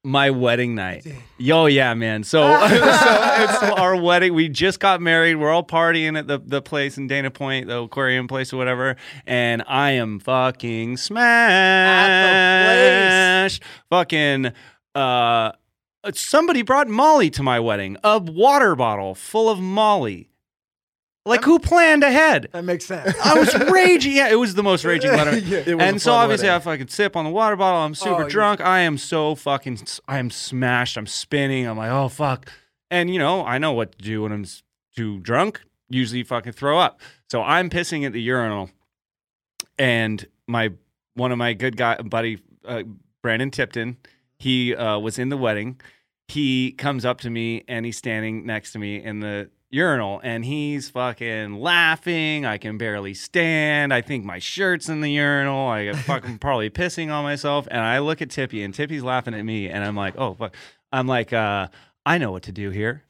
My wedding night. Yo, yeah, man. So, so it's our wedding. We just got married. We're all partying at the, the place in Dana Point, the aquarium place or whatever. And I am fucking smashed. Fucking uh somebody brought Molly to my wedding. A water bottle full of Molly. Like who planned ahead? that makes sense. I was raging. Yeah, it was the most raging. It was and so fun obviously wedding. I fucking sip on the water bottle. I'm super Oh, you- drunk. I am so fucking. I am smashed. I'm spinning. I'm like, oh fuck. And you know, I know what to do when I'm s- too drunk. Usually, fucking throw up. So I'm pissing at the urinal, and my one of my good guy buddy, uh, Brandon Tipton, he uh, was in the wedding. He comes up to me and he's standing next to me in the urinal and he's fucking laughing. I can barely stand. I think my shirt's in the urinal. I get fucking probably pissing on myself. And I look at Tippy and Tippy's laughing at me and I'm like, oh fuck. I'm like, uh, I know what to do here.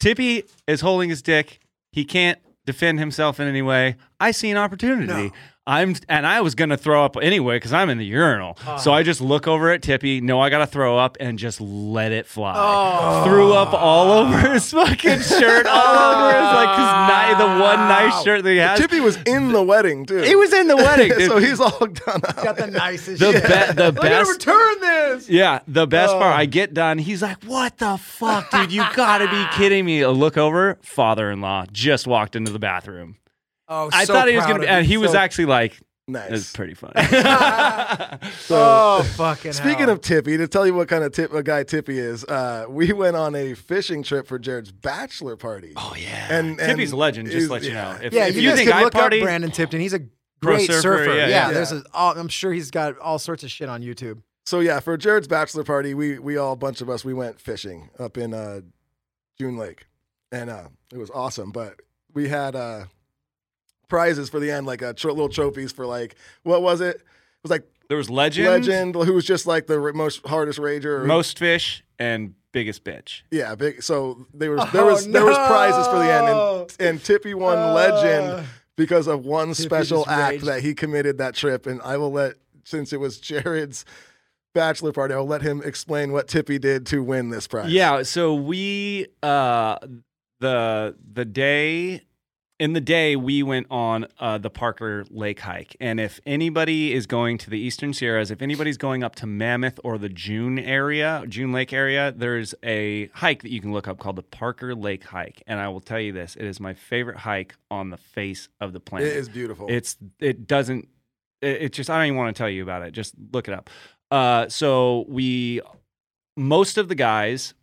Tippy is holding his dick. He can't defend himself in any way. I see an opportunity. No. I'm and I was gonna throw up anyway because I'm in the urinal. So I just look over at Tippy, know I gotta throw up, and just let it fly. Oh. Threw up all over his fucking shirt, all over his like his ni- the one nice shirt that he has. Tippy was in the wedding too. He was in the wedding, dude. so he's all done up. Got the nicest the shit. be- the I gotta best return this. Yeah, the best Oh. part, I get done. He's like, "What the fuck, dude? You gotta be kidding me!" I look over, father-in-law just walked into the bathroom. Oh, I so thought he was proud gonna, be, of and you. he was So- actually like, Nice. "It was pretty funny." So, Oh, fucking Speaking hell. of Tippy, to tell you what kind of tip a guy Tippy is, uh, we went on a fishing trip for Jared's bachelor party. oh yeah, And- Tippy's and a legend. Just is- to let you yeah. know. If, yeah, if you, you guys think could I look party, up Brandon Tipton. He's a great surfer, surfer. yeah, Yeah, yeah. there's a, all, I'm sure he's got all sorts of shit on YouTube. So yeah, for Jared's bachelor party, we we all a bunch of us we went fishing up in uh, June Lake, and uh, it was awesome. But we had uh, prizes for the end, like uh, tro- little trophies for like what was it? It was like there was legend, legend, who was just like the r- most hardest rager. Or, most fish, and biggest bitch. yeah, big. So there was there was there was prizes for the end, and, and Tippy won legend because of one special act raged. that he committed that trip. And I will let since it was Jared's bachelor party, I'll let him explain what Tippy did to win this prize. Yeah, so we uh the the day in the day we went on uh, the Parker Lake hike, and if anybody is going to the Eastern Sierras, if anybody's going up to Mammoth or the June area, June Lake area, there's a hike that you can look up called the Parker Lake hike, and I will tell you this: it is my favorite hike on the face of the planet. It is beautiful. It's it doesn't it, it just I don't even want to tell you about it. Just look it up. Uh, so we most of the guys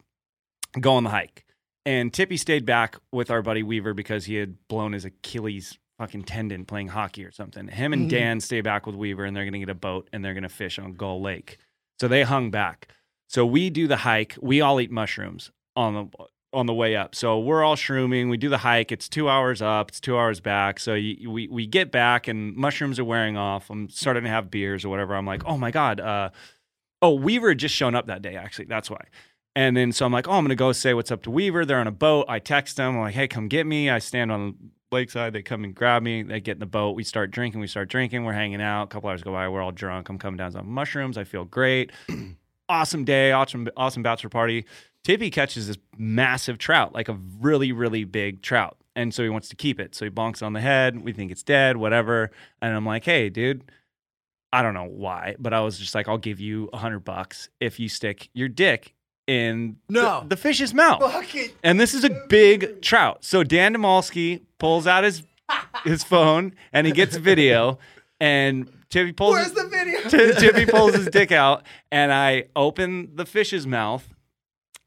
go on the hike, and Tippy stayed back with our buddy Weaver because he had blown his Achilles fucking tendon playing hockey or something. Him and Mhm. Dan stay back with Weaver, and they're gonna get a boat and they're gonna fish on Gull Lake. So they hung back. So we do the hike. We all eat mushrooms on the on the way up. So we're all shrooming. We do the hike. It's two hours up. It's two hours back. So you, we we get back and mushrooms are wearing off. I'm starting to have beers or whatever. I'm like, oh my god. Uh, oh Weaver had just shown up that day. Actually, that's why. And then so I'm like, oh, I'm gonna go say what's up to Weaver. They're on a boat. I text them. I'm like, hey, come get me. I stand on the lakeside. They come and grab me. They get in the boat. We start drinking. We start drinking. We're hanging out. A couple hours go by. We're all drunk. I'm coming down on mushrooms. I feel great. awesome day. Awesome, awesome bachelor party. Tippy catches this massive trout, like a really, really big trout. And so he wants to keep it. So he bonks on the head. We think it's dead, whatever. And I'm like, hey, dude, I don't know why, but I was just like, I'll give you a hundred bucks if you stick your dick in No. the, the fish's mouth. Fuck it. And this is a big trout. So Dan Demalski pulls out his his phone and he gets video and Tippy pulls Where's his, the video? T- Tippy pulls his dick out and I open the fish's mouth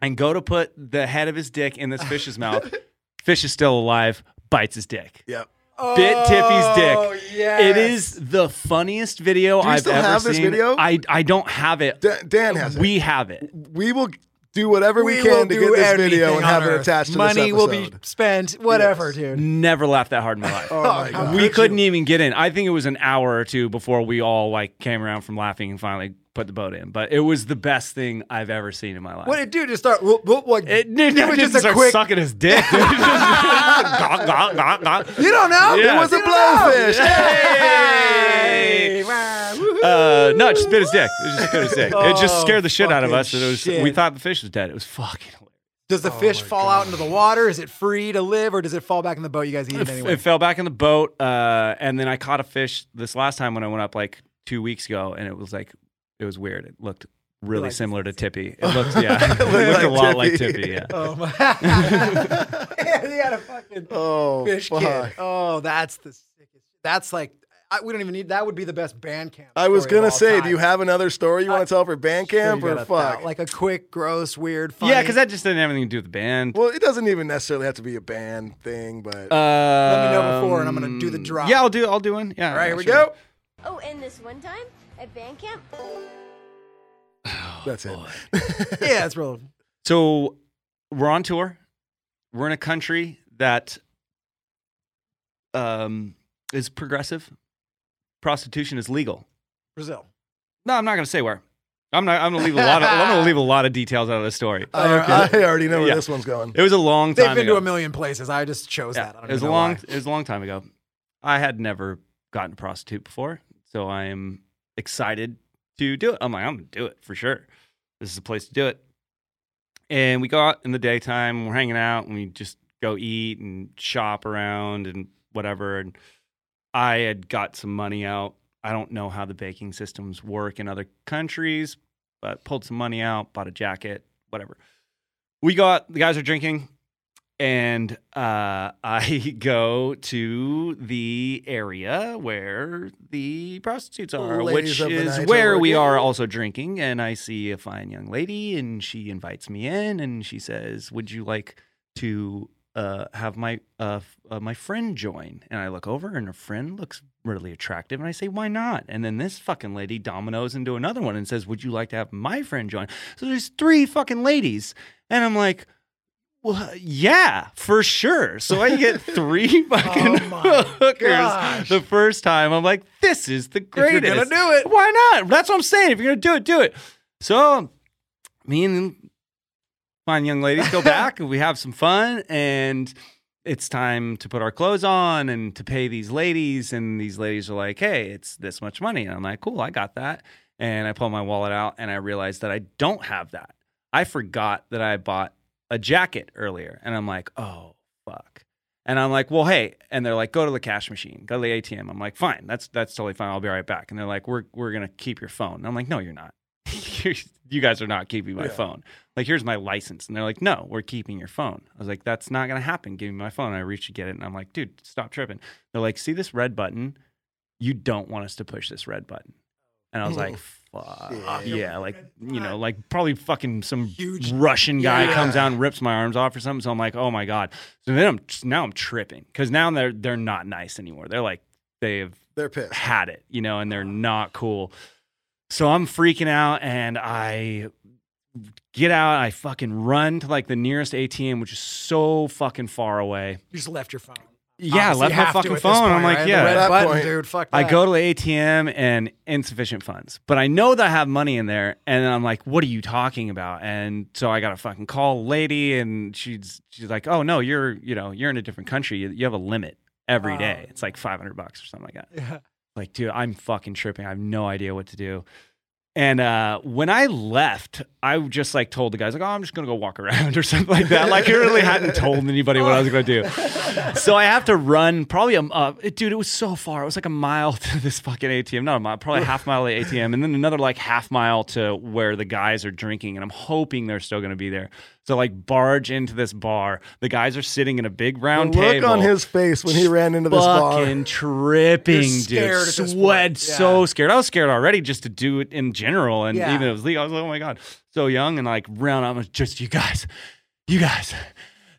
and go to put the head of his dick in this fish's mouth. Fish is still alive, bites his dick. Yep. Bit Tippy's oh, dick. Oh, yes. It is the funniest video I've still ever have this seen. video? I I don't have it. Dan, Dan has it. we have it. We will do whatever we, We can to do get this video and have it Earth. attached to the video. Money this will be spent, whatever, Yes. dude. Never laughed that hard in my life. Oh, oh my god. we couldn't even get in. I think it was an hour or two before we all like came around from laughing and finally put the boat in. But it was the best thing I've ever seen in my life. What did it do? Just start whoop, whoop, like it did it was just just a start quick. sucking his dick. dude. Just- gawk, gawk, gawk, gawk. You don't know? Yeah. It was a You don't know. blowfish. Hey! Uh, no, it just bit his dick. It just bit his dick. it just Oh, scared the shit out of us. And it was, shit. we thought the fish was dead. It was fucking hilarious. Does the Oh fish fall out into the water? Is it free to live, or does it fall back in the boat? You guys eat it It, anyway. it fell back in the boat, uh, and then I caught a fish this last time when I went up like two weeks ago, and it was like it was weird. It looked really like- similar to Tippy. It looked yeah, it looked, like a lot like Tippy. Tippy. Yeah. oh my! yeah, he had a fucking Oh, fish fuck. kid. Oh, that's the sickest. That's like I, we don't even need. That would be the best band camp. I was gonna say, time. do you have another story you want to tell for band Sure, camp or fuck? thou- like a quick, gross, weird, funny. Yeah, because that just didn't have anything to do with the band. well, it doesn't even necessarily have to be a band thing, but Uh, Let me know before, and I'm gonna do the drop. Yeah, I'll do. I'll do one. Yeah. All right, yeah, here we go. Oh, and this one time at band camp, that's it. Yeah, it's real. So we're on tour. We're in a country that um, is progressive. Prostitution is legal. Brazil. No, I'm not going to say where. I'm not. I'm going to leave a lot. Of, I'm going to leave a lot of details out of the story. I, I already know where Yeah. this one's going. It was a long time. They've been ago. to a million places. I just chose Yeah, that. I don't it was a long. why. It was a long time ago. I had never gotten a prostitute before, so I am excited to do it. I'm like, I'm gonna do it for sure. This is the place to do it. And we go out in the daytime. We're hanging out, and we just go eat and shop around and whatever. And I had got some money out. I don't know how the banking systems work in other countries, but pulled some money out, bought a jacket, whatever. We got the guys are drinking, and uh, I go to the area where the prostitutes are, Ladies which is where we are also drinking. And I see a fine young lady, and she invites me in, and she says, "Would you like to uh, have my uh, uh, my friend join?" And I look over, and her friend looks really attractive, and I say, "Why not?" And then this fucking lady dominoes into another one and says, "Would you like to have my friend join?" So there's three fucking ladies, and I'm like. Well, yeah, for sure. So I get three fucking hookers gosh. the first time. I'm like, this is the greatest. you're gonna do it. Why not? That's what I'm saying. If you're gonna do it, do it. So me and fine young ladies go back. And we have some fun and it's time to put our clothes on and to pay these ladies and these ladies are like hey it's this much money. And i'm like cool i got that. And i pull my wallet out and i realize that i don't have that. I forgot that i bought a jacket earlier and i'm like oh fuck. And i'm like well hey and they're like go to the cash machine go to the atm i'm like fine that's that's totally fine i'll be right back. And they're like we're we're gonna keep your phone. And i'm like no you're not you guys are not keeping my Yeah. phone. Like here's my license. And they're like no we're keeping your phone. I was like that's not going to happen. Give me my phone. I reach to get it and i'm like dude stop tripping. They're like see this red button? You don't want us to push this red button. And i was oh, like fuck. Yeah like you know like probably fucking some Huge- russian guy Yeah. comes out and rips my arms off or something. So i'm like oh my god. So then i'm now i'm tripping because now they're they're not nice anymore. They're like they've They're pissed. had it, you know, and they're not cool. So I'm freaking out and I get out, I fucking run to like the nearest ATM, which is so fucking far away. You just left your phone. Yeah, I left my fucking at this phone. I'm point, like, right? yeah. Red At that button, point, dude. Fuck that. I go to the ATM and insufficient funds, but I know that I have money in there, and I'm like, "What are you talking about?" And so I got to fucking call a lady, and she's she's like, "Oh no, you're you know you're in a different country. You, you have a limit every day. It's like 500 bucks or something like that." Yeah. Like, dude, I'm fucking tripping. I have no idea what to do. And uh, when I left, I just like told the guys like, "Oh, I'm just gonna go walk around" or something like that. Like, I really hadn't told anybody what I was gonna do. So I have to run probably a uh, dude. It was so far. It was like a mile to this fucking ATM. Not a mile, probably half mile to the ATM, and then another like half mile to where the guys are drinking. And I'm hoping they're still gonna be there. So like barge into this bar. The guys are sitting in a big round The look table on his face when he ran into this bar. fucking tripping, You're dude. at this Sweat. Yeah. so scared. I was scared already just to do it in general, and Yeah. even if it was legal, I was like, oh my god, so young and like round. I'm just you guys, you guys.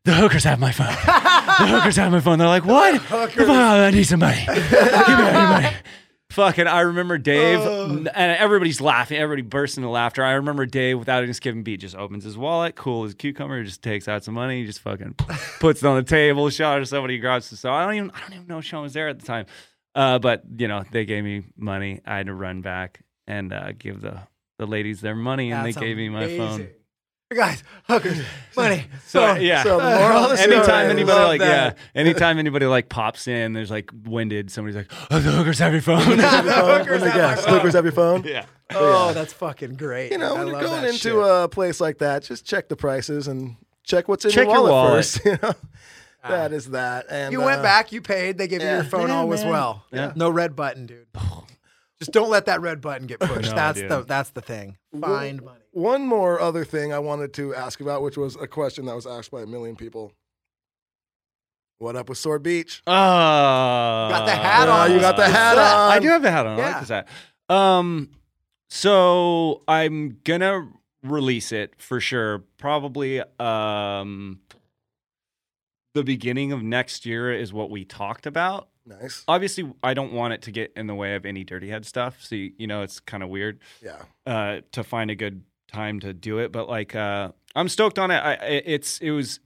The hookers have my phone. the hookers have my phone. They're like, what? hookers. Oh, I need some money. Give me any money. Fucking, I remember Dave, Oh. and everybody's laughing. Everybody bursts into laughter. I remember Dave, without even skipping beat, just opens his wallet, cool as a cucumber, just takes out some money, just fucking puts it on the table, shot to somebody, grabs the stuff. I don't even, I don't even know Sean was there at the time. Uh, but you know, they gave me money. I had to run back and uh, give the the ladies their money, and That's they gave me my phone. Amazing. Guys, hookers, money. So phone. yeah, So the moral of the story anytime anybody Love like that. yeah, anytime anybody like pops in, there's like winded. Somebody's like, "Oh, the hookers have your phone." Phone? hookers have guess. phone. Hookers have your phone? yeah. Oh, that's fucking great. You know, I when you're going into shit. a place like that, just check the prices and check what's in Check your your wallet, wallet. first. You know, that is that. And you went uh, back, you paid, they gave you your phone Yeah, all was man. well. Yeah. No red button, dude. Just don't let that red button get pushed. No, that's dude. the that's the thing. Find money. One more other thing I wanted to ask about, which was a question that was asked by a million people. What up with Sword Beach? Oh, Got the hat Yeah, on. you got the hat on. I do have the hat on. I Yeah. like this hat. Um, so I'm gonna release it for sure. Probably um, the beginning of next year is what we talked about. Nice. Obviously, I don't want it to get in the way of any dirty head stuff. So you, you know, it's kind of weird. Yeah. uh, to find a good time to do it. But like, uh, I'm stoked on it. I, it's it was,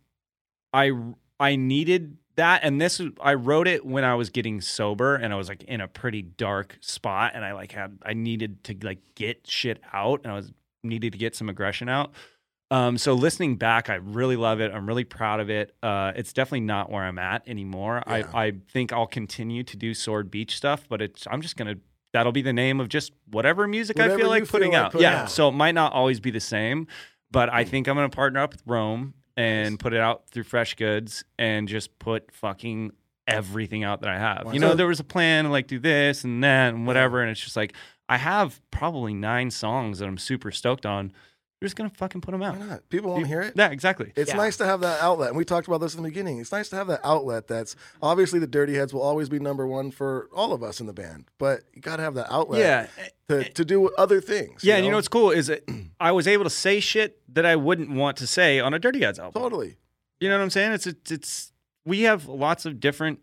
I I needed that, and this I wrote it when I was getting sober, and I was like in a pretty dark spot, and I like had I needed to like get shit out, and I was needed to get some aggression out. Um, so listening back, I really love it. I'm really proud of it. Uh, it's definitely not where I'm at anymore. Yeah. I, I think I'll continue to do Sword Beach stuff, but it's I'm just gonna that'll be the name of just whatever music I feel like feel putting like out. putting yeah. out. So it might not always be the same, but I hmm. think I'm gonna partner up with Rome and put it out through Fresh Goods and just put fucking everything out that I have. Wow. You know, there was a plan to like do this and that and whatever, and it's just like I have probably nine songs that I'm super stoked on. We're just gonna fucking put them out. Why not? People want to hear it. Yeah, exactly. It's Yeah. nice to have that outlet. And we talked about this in the beginning. It's nice to have that outlet that's obviously the Dirty Heads will always be number one for all of us in the band, but you got to have that outlet Yeah. to, eh, eh, to do other things. Yeah, and you know what's cool is that I was able to say shit that I wouldn't want to say on a Dirty Heads album. Totally. You know what I'm saying? It's it's, it's we have lots of different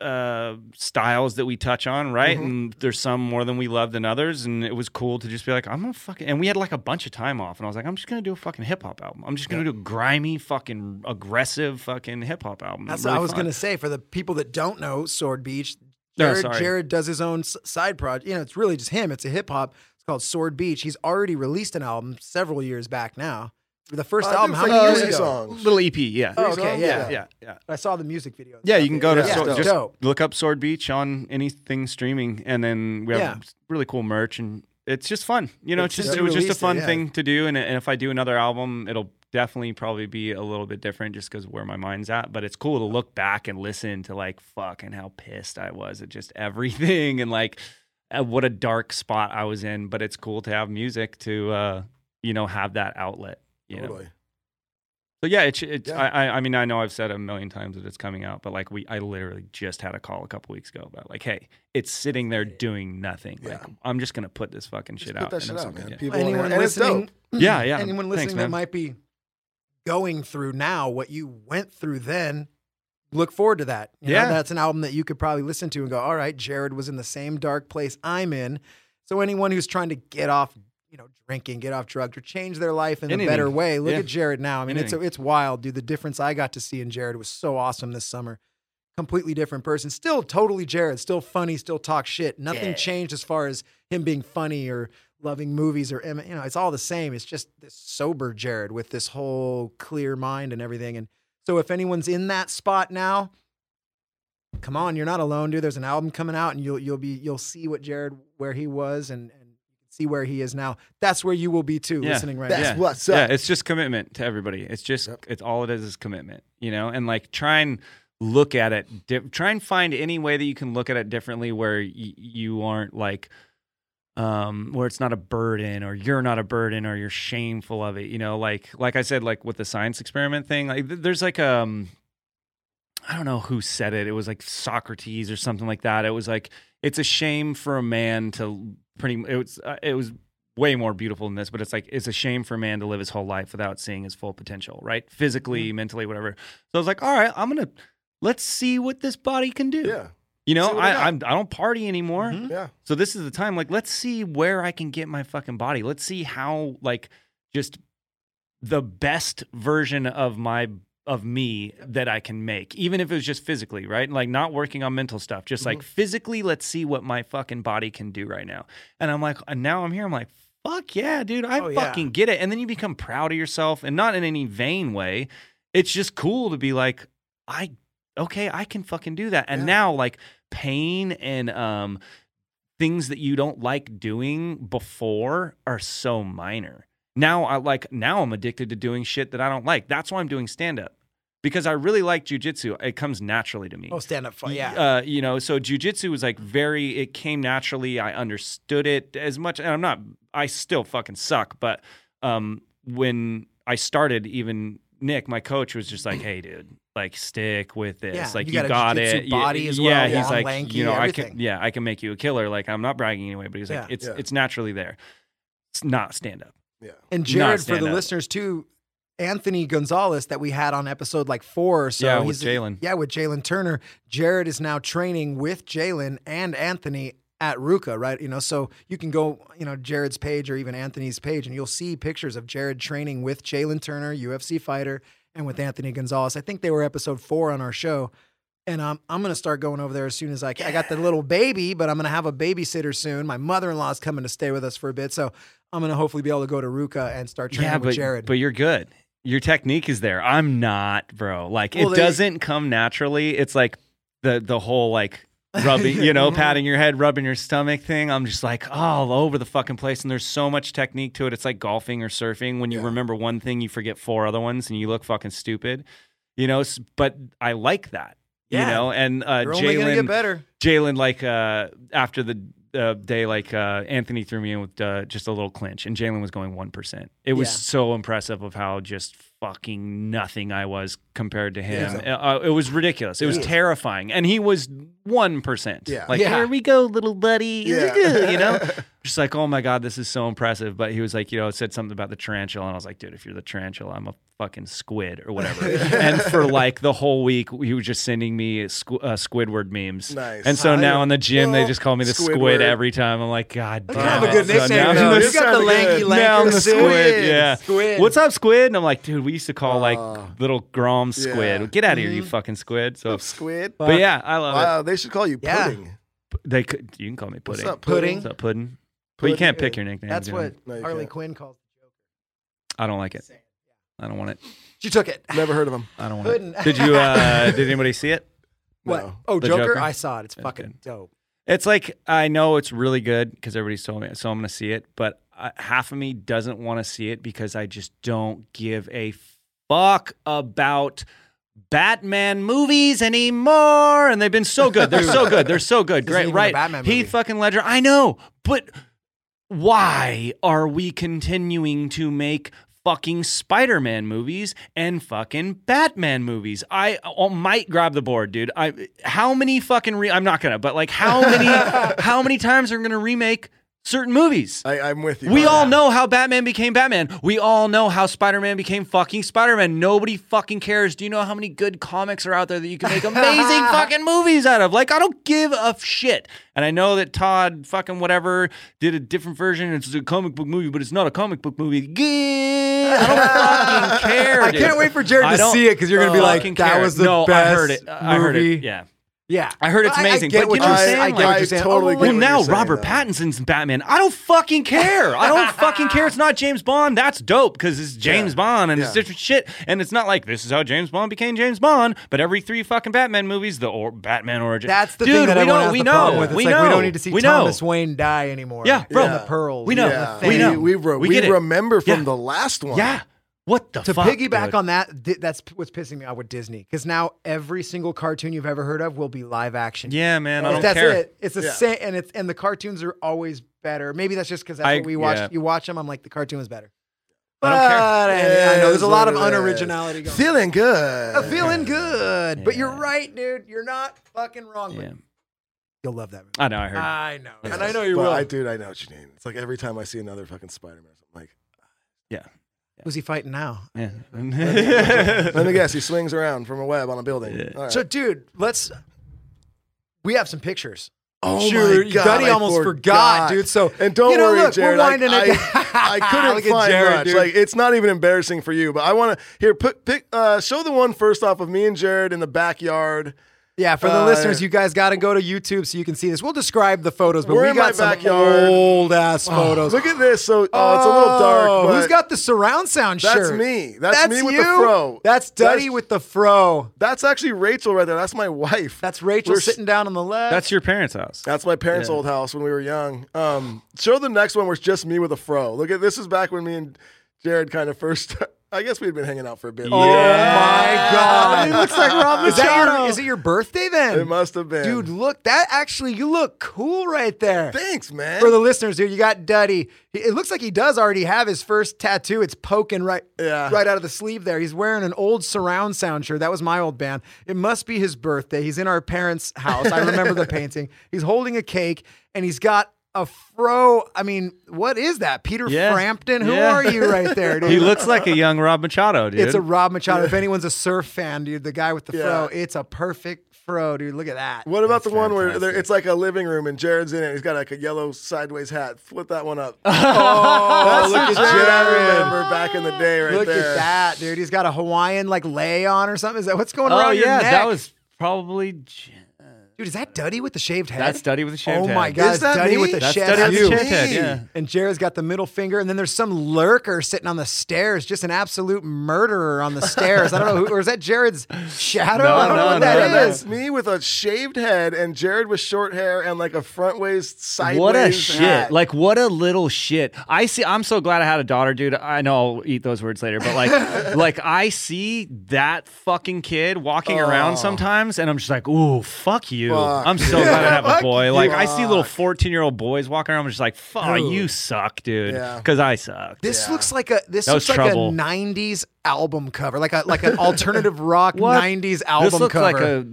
uh styles that we touch on, right? Mhm. And there's some more than we love than others, and it was cool to just be like, I'm gonna fucking and we had like a bunch of time off, and I was like, I'm just gonna do a fucking hip hop album. I'm just gonna do a grimy, fucking aggressive, fucking hip hop album. That's Really what I was fun. to say for the people that don't know Sword Beach. Jared. Jared does his own side project. You know, it's really just him. It's a hip hop. It's called Sword Beach. He's already released an album several years back now. The first I think album, it's how like many years three ago? songs. little EP, yeah. Oh, Three okay, songs? yeah. yeah, yeah. I saw the music video. Yeah, you can go to Yeah, Sword, dope. just Dope. look up Sword Beach on anything streaming, and then we have Yeah. really cool merch, and it's just fun. You know, it's Since just you it was just a released it, fun yeah. thing to do, and, and if I do another album, it'll definitely probably be a little bit different, just because where my mind's at. But it's cool to look back and listen to like fucking how pissed I was at just everything, and like uh, what a dark spot I was in. But it's cool to have music to uh, you know have that outlet. You know? Totally. So yeah, it's it's. Yeah. I, I I mean I know I've said a million times that it's coming out, but like we I literally just had a call a couple weeks ago about like, hey, it's sitting there doing nothing. Like I'm just gonna put this fucking Just shit put out. that and shit it's out, gonna- man. yeah. People to hear anyone it. And listening. Yeah, yeah. anyone Thanks, listening that might be going through now what you went through then, look forward to that. You know, Yeah. that's an album that you could probably listen to and go, all right, Jared was in the same dark place I'm in. So anyone who's trying to get off, you know, drinking, get off drugs, or change their life in a better way, look Yeah. at Jared now. I mean, it's Anything. it's wild, dude. The difference I got to see in Jared was so awesome this summer. Completely different person. Still totally Jared. Still funny. Still talk shit. Nothing changed as far as him being funny or loving movies or you know. It's all the same. It's just this sober Jared with this whole clear mind and everything. And so if anyone's in that spot now, come on, you're not alone, dude. There's an album coming out, and you'll you'll be you'll see what Jared where he was and and see where he is now. That's where you will be too. Yeah. Listening right That's now. yeah. what's Yeah, it's just commitment to everybody. It's just Yep. it's all it is is commitment, you know, and like try and look at it. Di- try and find any way that you can look at it differently, where y- you aren't like, um, where it's not a burden, or you're not a burden, or you're shameful of it. You know, like like I said, like with the science experiment thing, like th- there's like um. I don't know who said it. It was like Socrates or something like that. It was like it's a shame for a man to pretty. It was uh, it was way more beautiful than this, but it's like it's a shame for a man to live his whole life without seeing his full potential, right? Physically, Mm-hmm. mentally, whatever. So I was like, all right, I'm gonna let's see what this body can do. Yeah. You know, I I, I'm, I don't party anymore. Yeah. So this is the time. Like, let's see where I can get my fucking body. Let's see how like just the best version of my of me that I can make, even if it was just physically, right? Like not working on mental stuff, just like physically. Let's see what my fucking body can do right now. And I'm like, and now I'm here. I'm like, fuck yeah, dude, I Oh, yeah. fucking get it. And then you become proud of yourself, and not in any vain way. It's just cool to be like, I okay, I can fucking do that. And Yeah. now like pain and um things that you don't like doing before are so minor. Now I like now I'm addicted to doing shit that I don't like. That's why I'm doing stand up. Because I really like jujitsu. It comes naturally to me. Oh, stand up fight. Yeah. Uh, you know, so jujitsu was like very, it came naturally. I understood it as much. And I'm not, I still fucking suck. But um, when I started, even Nick, my coach, was just like, hey, dude, like stick with this. Yeah, like, you you, got a got jujitsu it. You- body as yeah, well, he's long, like, lanky, you know, I can, yeah, I can make you a killer. Like, I'm not bragging anyway, but he's Yeah. like, it's, Yeah. it's naturally there. It's not stand up. Yeah. And Jared, for the up. listeners too, Anthony Gonzalez that we had on episode like four or so. Yeah, with Jalen. Yeah, with Jalen Turner. Jared is now training with Jalen and Anthony at Ruka, right? You know, so you can go, you know, Jared's page or even Anthony's page, and you'll see pictures of Jared training with Jalen Turner, UFC fighter, and with Anthony Gonzalez. I think they were episode four on our show. And um, I'm going to start going over there as soon as I can. I got the little baby, but I'm going to have a babysitter soon. My mother in law is coming to stay with us for a bit. So I'm gonna hopefully be able to go to Ruka and start training yeah, with Jared. but you're good. Your technique is there. I'm not, bro. Like Well, it they- doesn't come naturally. It's like the the whole like rubbing, you know, patting your head, rubbing your stomach thing. I'm just like all over the fucking place, and there's so much technique to it. It's like golfing or surfing. When you remember one thing, you forget four other ones, and you look fucking stupid. You know, but I like that. You know, and uh, You're only gonna Jalen. Jalen, like uh, after the uh, day, like uh, Anthony threw me in with uh, just a little clinch, and Jalen was going one percent. It was Yeah. so impressive of how just fucking nothing I was compared to him. Yeah. Uh, it was ridiculous. It was Yeah. terrifying, and he was one percent. Yeah. like Yeah. here we go, little buddy. Yeah. you know, just like oh my god, this is so impressive. But he was like, you know, said something about the tarantula, and I was like, dude, if you're the tarantula, I'm a fucking squid or whatever. and for like the whole week, he was just sending me squ- uh, Squidward memes. Nice. And so I now know. in the gym, they just call me the Squidward. squid every time. I'm like, God damn kind of a it. good So nickname. now- though. No, you it's got the lanky, good. lanky now I'm the squid. Yeah. Squid. What's up, squid? And I'm like, dude, we used to call like Oh. little Grom squid. Yeah. Get out of here, you fucking squid. So, Squid. but yeah, I love Wow, they should call you pudding. it. They could. You can call me pudding. What's pudding. up, pudding? What's up, pudding? But you can't pick your nickname. That's what No, you Harley can't. Quinn calls. I don't like it. I don't want it. She took it. Never heard of him. I don't want Pudding. it. Did you? uh Did anybody see it? What? No. Oh, The Joker? Joker? I saw it. It's Yeah, fucking good. dope. It's like I know it's really good because everybody's told me, so I'm going to see it. But uh, half of me doesn't want to see it because I just don't give a fuck about Batman movies anymore. And they've been so good. They're so good. They're so good. Isn't Great, even a right? Batman Heath fucking Ledger. I know, but why are we continuing to make fucking Spider-Man movies and fucking Batman movies? I uh, might grab the board, dude. I how many fucking re- I'm not gonna, but like how many how many times are we gonna remake certain movies? I, I'm with you. We all that. know how Batman became Batman. We all know how Spider Man became fucking Spider Man. Nobody fucking cares. Do you know how many good comics are out there that you can make amazing fucking movies out of? Like, I don't give a shit. And I know that Todd fucking whatever did a different version. It's a comic book movie, but it's not a comic book movie. I don't fucking care. I can't wait for Jared to see it because you're gonna be like, "That care. was the no, best I heard it. I heard movie." it. Yeah. Yeah, I heard it's I- amazing. I get but what you know you're what I'm saying. saying? I get Like- what you're saying. totally get well, what now you're saying, Robert though. Pattinson's Batman. I don't fucking care. I don't fucking care. It's not James Bond. That's dope because it's James Yeah. Bond and it's Yeah. different shit. And it's not like this is how James Bond became James Bond. But every three fucking Batman movies, the or Batman origin. That's the Dude, thing that we everyone know. has We the know. problem with. It's we like know. we don't need to see we know. Thomas Wayne die anymore. Yeah, bro. And the pearls. We know. and the We thing. know. We, re- We we get it. remember from Yeah. the last one. Yeah. What the fuck? to fuck? piggyback dude? on that, th- that's p- what's pissing me off with Disney because now every single cartoon you've ever heard of will be live action. Yeah, man. I don't that's care. it. It's the Yeah. same, and it's and the cartoons are always better. Maybe that's just because that's I- what we watch. yeah. You watch them, I'm like the cartoon was better. I don't care. But, I know there's a lot of Yes, it is. unoriginality going. Feeling good. I'm feeling good, but you're right, dude. You're not fucking wrong. Yeah. But you'll love that movie. I know. I heard. I know, and I know you But will. I, dude, I know what you mean. It's like every time I see another fucking Spider-Man, I'm like, yeah. Who's he fighting now? Yeah. let me guess, he swings around from a web on a building. Yeah. All right. So, dude, let's. We have some pictures. Oh Sure, my god, Duddy I almost forgot, dude. So and don't you know, worry, look, Jared. we're I- winding I, it down. I couldn't Look at find Jared, much. dude. Like it's not even embarrassing for you, but I want to here put pick uh, show the one first off of me and Jared in the backyard. Yeah, for the Uh, listeners, you guys got to go to YouTube so you can see this. We'll describe the photos, but We're in my got some backyard. old ass photos. Look at this. So oh, it's a little dark. Oh, But Who's got the surround sound That's shirt? me. That's me with the you? fro. That's Duddy That's- with the fro. That's actually Rachel right there. That's my wife. That's Rachel We're s- sitting down on the left. That's your parents' house. That's my parents' Yeah. old house when we were young. Um, show the next one where it's just me with a fro. Look at this is back when me and Jared kind of first. I guess we'd been hanging out for a bit. Oh my god! He looks like Rob Is that your, Machado. is it your birthday then? It must have been, Dude, look, that actually, you look cool right there. Thanks, man. For the listeners, dude, you got Duddy. He- It looks like he does already have his first tattoo. It's poking right, Yeah. right out of the sleeve there. He's wearing an old surround sound shirt. That was my old band. It must be his birthday. He's in our parents' house. I remember the painting. He's holding a cake and he's got a fro. I mean, what is that? Peter Yeah. Frampton? Who Yeah. are you right there, dude? He looks like a young Rob Machado, dude. It's a Rob Machado. If anyone's a surf fan, dude, the guy with the fro, Yeah. it's a perfect fro, dude. Look at that. What about That's the one where it's like a living room and Jared's in it? He's got like a yellow sideways hat. Flip that one up. Oh, That's look at Jared I remember back in the day, right Look there. Look at that, dude. He's got a Hawaiian like lei on or something. Is that what's going on? oh around your yeah, neck? that was probably. J- Dude, is that Duddy with the shaved head? That's Duddy with the shaved oh head. Oh my God, Is that Duddy me? with the That's shaved Duddy head. with the shaved head, yeah. And Jared's got the middle finger, and then there's some lurker sitting on the stairs, just an absolute murderer on the stairs. I don't know who, or is that Jared's shadow? No, I don't know no, what that no, no. is. That's me with a shaved head and Jared with short hair and like a front waist sideways. What a shit! hat. Like what a little shit. I see. I'm so glad I had a daughter, dude. I know I'll eat those words later, but like, like I see that fucking kid walking around oh. sometimes, and I'm just like, ooh, fuck you. Fuck. I'm so glad I have a boy. you. Like I see little 14 year old boys walking around. I'm just like, fuck, Dude. you suck, dude. Yeah. Because I suck. This looks like a this That was looks like trouble. a '90s album cover, like a like an alternative rock What? '90s album this looks cover. like a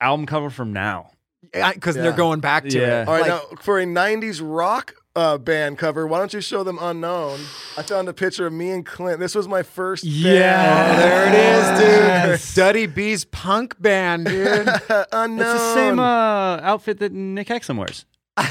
album cover from now. because Yeah. they're going back to Yeah. it. All right, Like, now for a '90s rock uh, band cover, why don't you show them "Unknown"? I found a picture of me and Clint. This was my first. Yeah. Oh, there it is, dude. Yes. Duddy B's punk band, dude. band. "Unknown." It's the same uh, outfit that Nick Hexum wears.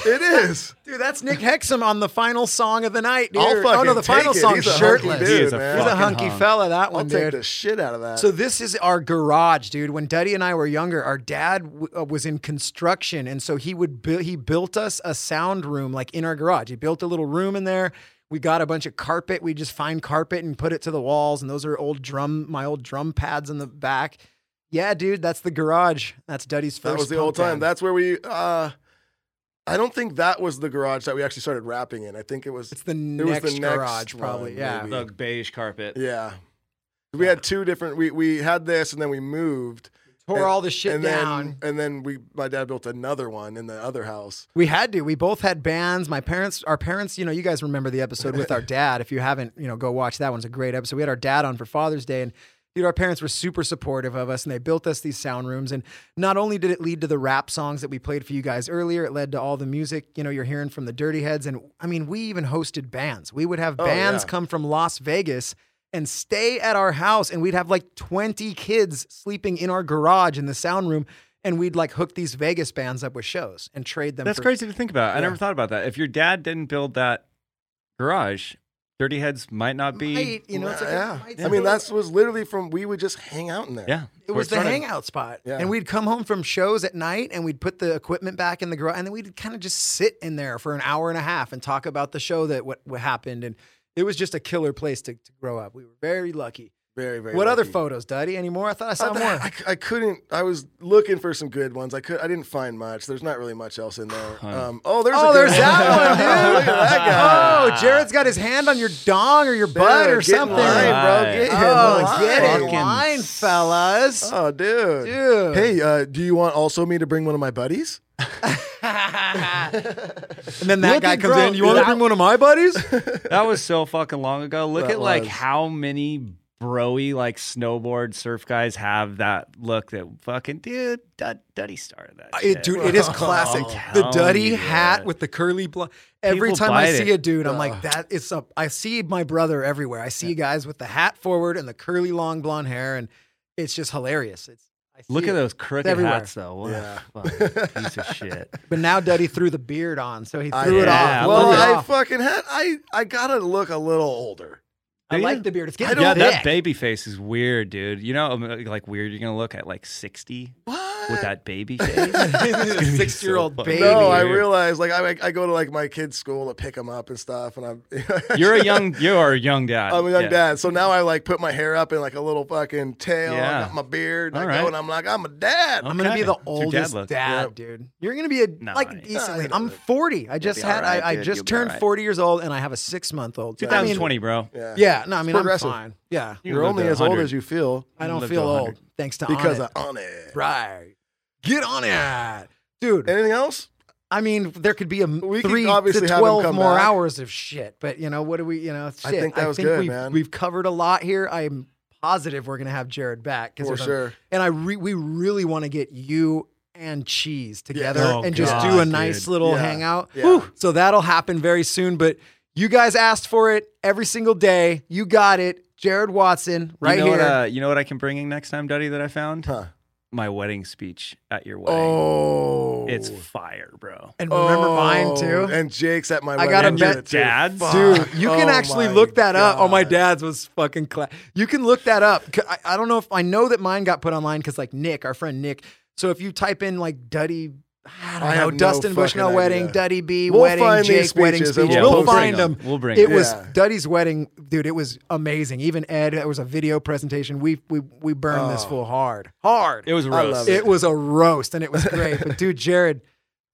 It is. dude, that's Nick Hexum on the final song of the night, dude. I'll oh no, the final it. song He's a hunky shirtless. dude, He is a man. He's a hunky hunk. fella, that I'll one, take the shit out of that. So this is our garage, dude. When Duddy and I were younger, our dad w- uh, was in construction, and so he would bu- he built us a sound room like in our garage. He built a little room in there. We got a bunch of carpet. We just find carpet and put it to the walls, and those are old drum my old drum pads in the back. Yeah, dude, that's the garage. That's Duddy's first. that was the punk old time. band. That's where we. uh I don't think that was the garage that we actually started rapping in. I think it was. it's the it was next the garage, next probably. one, yeah. maybe. The beige carpet. Yeah. We had two different. We we had this, and then we moved. Tore and- all the shit and down. Then, and then we, my dad built another one in the other house. We had to. We both had bands. My parents, our parents, you know, you guys remember the episode with our dad. If you haven't, you know, go watch that one. It's a great episode. We had our dad on for Father's Day and dude, our parents were super supportive of us and they built us these sound rooms. And not only did it lead to the rap songs that we played for you guys earlier, it led to all the music, you know, you're hearing from the Dirty Heads. And I mean, we even hosted bands. We would have Oh, bands yeah. come from Las Vegas and stay at our house and we'd have like 20 kids sleeping in our garage in the sound room and we'd like hook these Vegas bands up with shows and trade them That's for crazy to think about. I never thought about that. If your dad didn't build that garage, Dirty Heads might not be. Might, you know, it's like yeah. might I mean, that was literally from. We would just hang out in there. Yeah, it was the hangout spot. Yeah. And we'd come home from shows at night and we'd put the equipment back in the garage and then we'd kind of just sit in there for an hour and a half and talk about the show that what, what happened. And it was just a killer place to, to grow up. We were very lucky. Very very. what other photos, Duddy? Any more? I thought I saw Not more. I, I couldn't. I was looking for some good ones. I could. I didn't find much. There's not really much else in there. Um, oh, there's. oh, a good there's one. that one, dude. Look at that guy. Oh, Jared's got his hand on your dong or your butt Dude, or get in something. line, bro. Get in oh, line. get in Fucking line, fellas. Oh, dude. Dude. Hey, uh, do you want also me to bring one of my buddies? And then that Look guy comes bro- in. You want to bring one of my buddies? That was so fucking long ago. Look That at like how many broy like snowboard surf guys have that look that fucking dude Dud, Duddy started that. It, dude, it is classic. the telling Duddy you, hat yeah. with the curly blonde. Every People time I see it. a dude, I'm like, that is a. I see my brother everywhere. I see guys with the hat forward and the curly long blonde hair, and it's just hilarious. It's Look at it. those crooked everywhere. hats though. What Yeah. a fucking piece of shit. But now Duddy threw the beard on, so he I- threw it Yeah, off. well, Look it I off. fucking had. I I gotta look a little older. I like the beard. It's getting Yeah, thick. that baby face is weird, dude. You know, like weird. You're gonna look at like 60 with that baby face. Six year old so baby. No, I realize like I I go to like my kid's school to pick them up and stuff, and I'm You're a young. You are a young dad. I'm a young Yeah. dad, so now I like put my hair up in like a little fucking tail. Yeah. I got my beard. And All I go right. and I'm like, I'm a dad. I'm gonna be the Okay. It's your dad oldest dad, Yep. dude. You're gonna be a No, like you- decently. Nah, I'm 40. I just had. all right, I, I just You'll turned all right. 40 years old, and I have a six month old. 2020, bro. Yeah. yeah, no, I mean I'm progressive. fine. Yeah, You You're only as old as you feel I don't feel old 100. Thanks to because on of on it. Right. Get on it. Dude, Anything else? I mean, there could be a We three obviously to 12 come more back. hours of shit. But, you know, what do we, you know, shit. I think that was good, we've, man. We've covered a lot here. I'm positive we're going to have Jared back. For a- sure. and I re- we really want to get you and Cheese together Oh, and just do a nice dude. little Yeah. hangout. Yeah. So that'll happen very soon. But you guys asked for it every single day. You got it. Jared Watson, right you know here. What, uh, you know what I can bring in next time, Duddy? That I found Huh. my wedding speech at your wedding. Oh, It's fire, bro. and remember mine too. Oh, And Jake's at my I gotta did bet- it. Dad's? Fuck. Dude, you can Oh actually look that up. Oh, my dad's was fucking class. You can look that up. I don't know if I know that mine got put online because like Nick, our friend Nick, So if you type in like Duddy, I don't I know, have no Dustin Bushnell fucking wedding, idea. Duddy B We'll wedding, find these Jake wedding speeches and speech. we'll We'll, find them. them. We'll bring It them. was Yeah. Duddy's wedding, dude. It was amazing. Even Ed, it was a video presentation. We we we burned this Oh. fool hard, hard. It was a I roast. love It was a roast and it was great. but dude, Jared,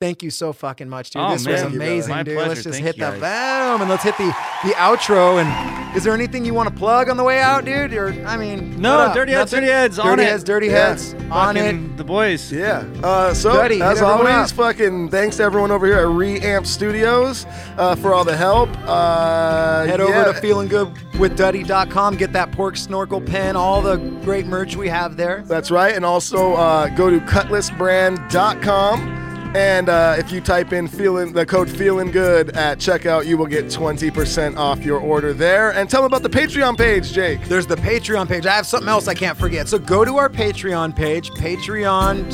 thank you so fucking much, dude. Oh, this was amazing, My dude. pleasure. Let's just Thank hit you the boom and let's hit the the outro. And is there anything you want to plug on the way out, dude? Or I mean, No, what up? Dirty Heads, Dirty Heads, on it. dirty heads, dirty Yeah. heads, on it. The boys. Yeah. Uh, so Duddy, as always, up. fucking thanks to everyone over here at Reamp Studios uh, for all the help. Uh, Head yeah. over to feelinggoodwithduddy.com, get that pork snorkel pen, all the great merch we have there. That's right. And also uh, go to cutlassbrand.com. And uh, if you type in feeling the code feeling good at checkout, you will get 20% off your order there. And tell them about the Patreon page, Jake. There's the Patreon page. I have something else I can't forget. So go to our Patreon page, Patreon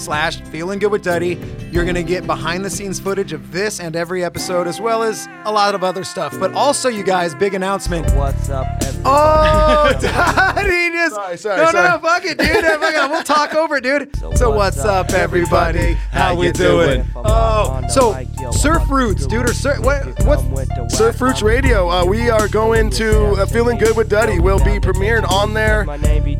slash Feeling Good with Duddy. You're gonna get behind the scenes footage of this and every episode, as well as a lot of other stuff. But also, you guys, big announcement. What's up, everybody? Oh, Duddy just Sorry, sorry, no, sorry. no, fuck it, dude. Fuck it. We'll talk over it, dude. So, what's up, everybody? How we doing? Oh, so surf roots, dude, or surf? What? What's Surf Roots Radio. Uh, we are going to uh, Feeling Good with Duddy. Will be premiered on there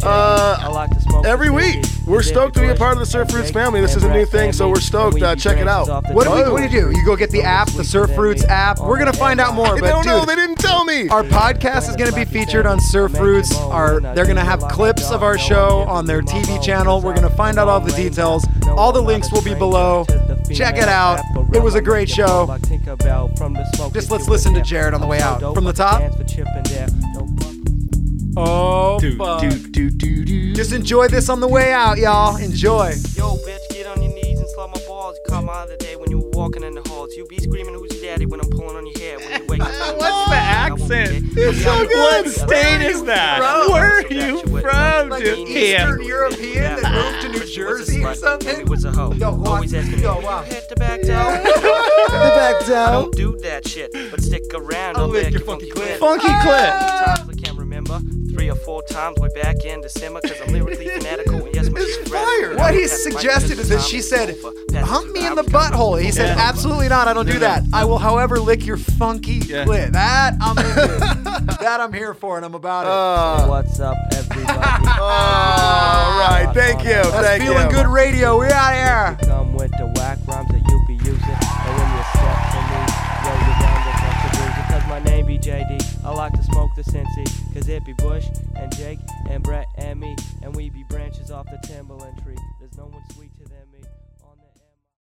uh, every week. We're stoked to be a part of the Surf Roots family. This is a new thing, so we're stoked. Uh, check it out. What do, we, what do you do? You go get the app, the Surf Roots app. We're gonna find out more. I don't know. They didn't tell me. Our podcast is to be featured on Surf Roots. Our, they're to have clips of our show on their TV channel. We're to find out all the details. All the links will be below. Check it out. It was a great show. Just let's listen to Jared on the way out. From the top. Oh, fuck. Just enjoy this on the way out, y'all. Enjoy. Yo, bitch, get on your knees and slap my balls. You caught my other day when you were walking in the halls. You be screaming, who's daddy when I'm pulling on your hair. When you wake up. What's the accent? It's so good. What state is that? from? Where are you from, Like Japan? an Eastern European that moved to New Jersey or something? was a hoe. Yo. Always asking Yo, "Have you wow. hit the back down? The back I down. don't do that shit, but stick around. I'll I'll lick lick your your funky funky clip. Funky clip. Times remember. Three or four times way back in December, cause I'm lyrically fanatical. And yes, my shit's fire. What he suggested is that she said, hump me in the butthole. He said, absolutely not. I don't do that. I will, however, lick your funky Yeah. clit. That I'm that I'm here for, and I'm about it. Uh, What's up, everybody? all right. Thank you. That's Thank feeling you. good radio. We're out of here. My name be JD. I like to smoke the sensi. Cause it be Bush and Jake and Brett and me. And we be branches off the Timberland tree. There's no one.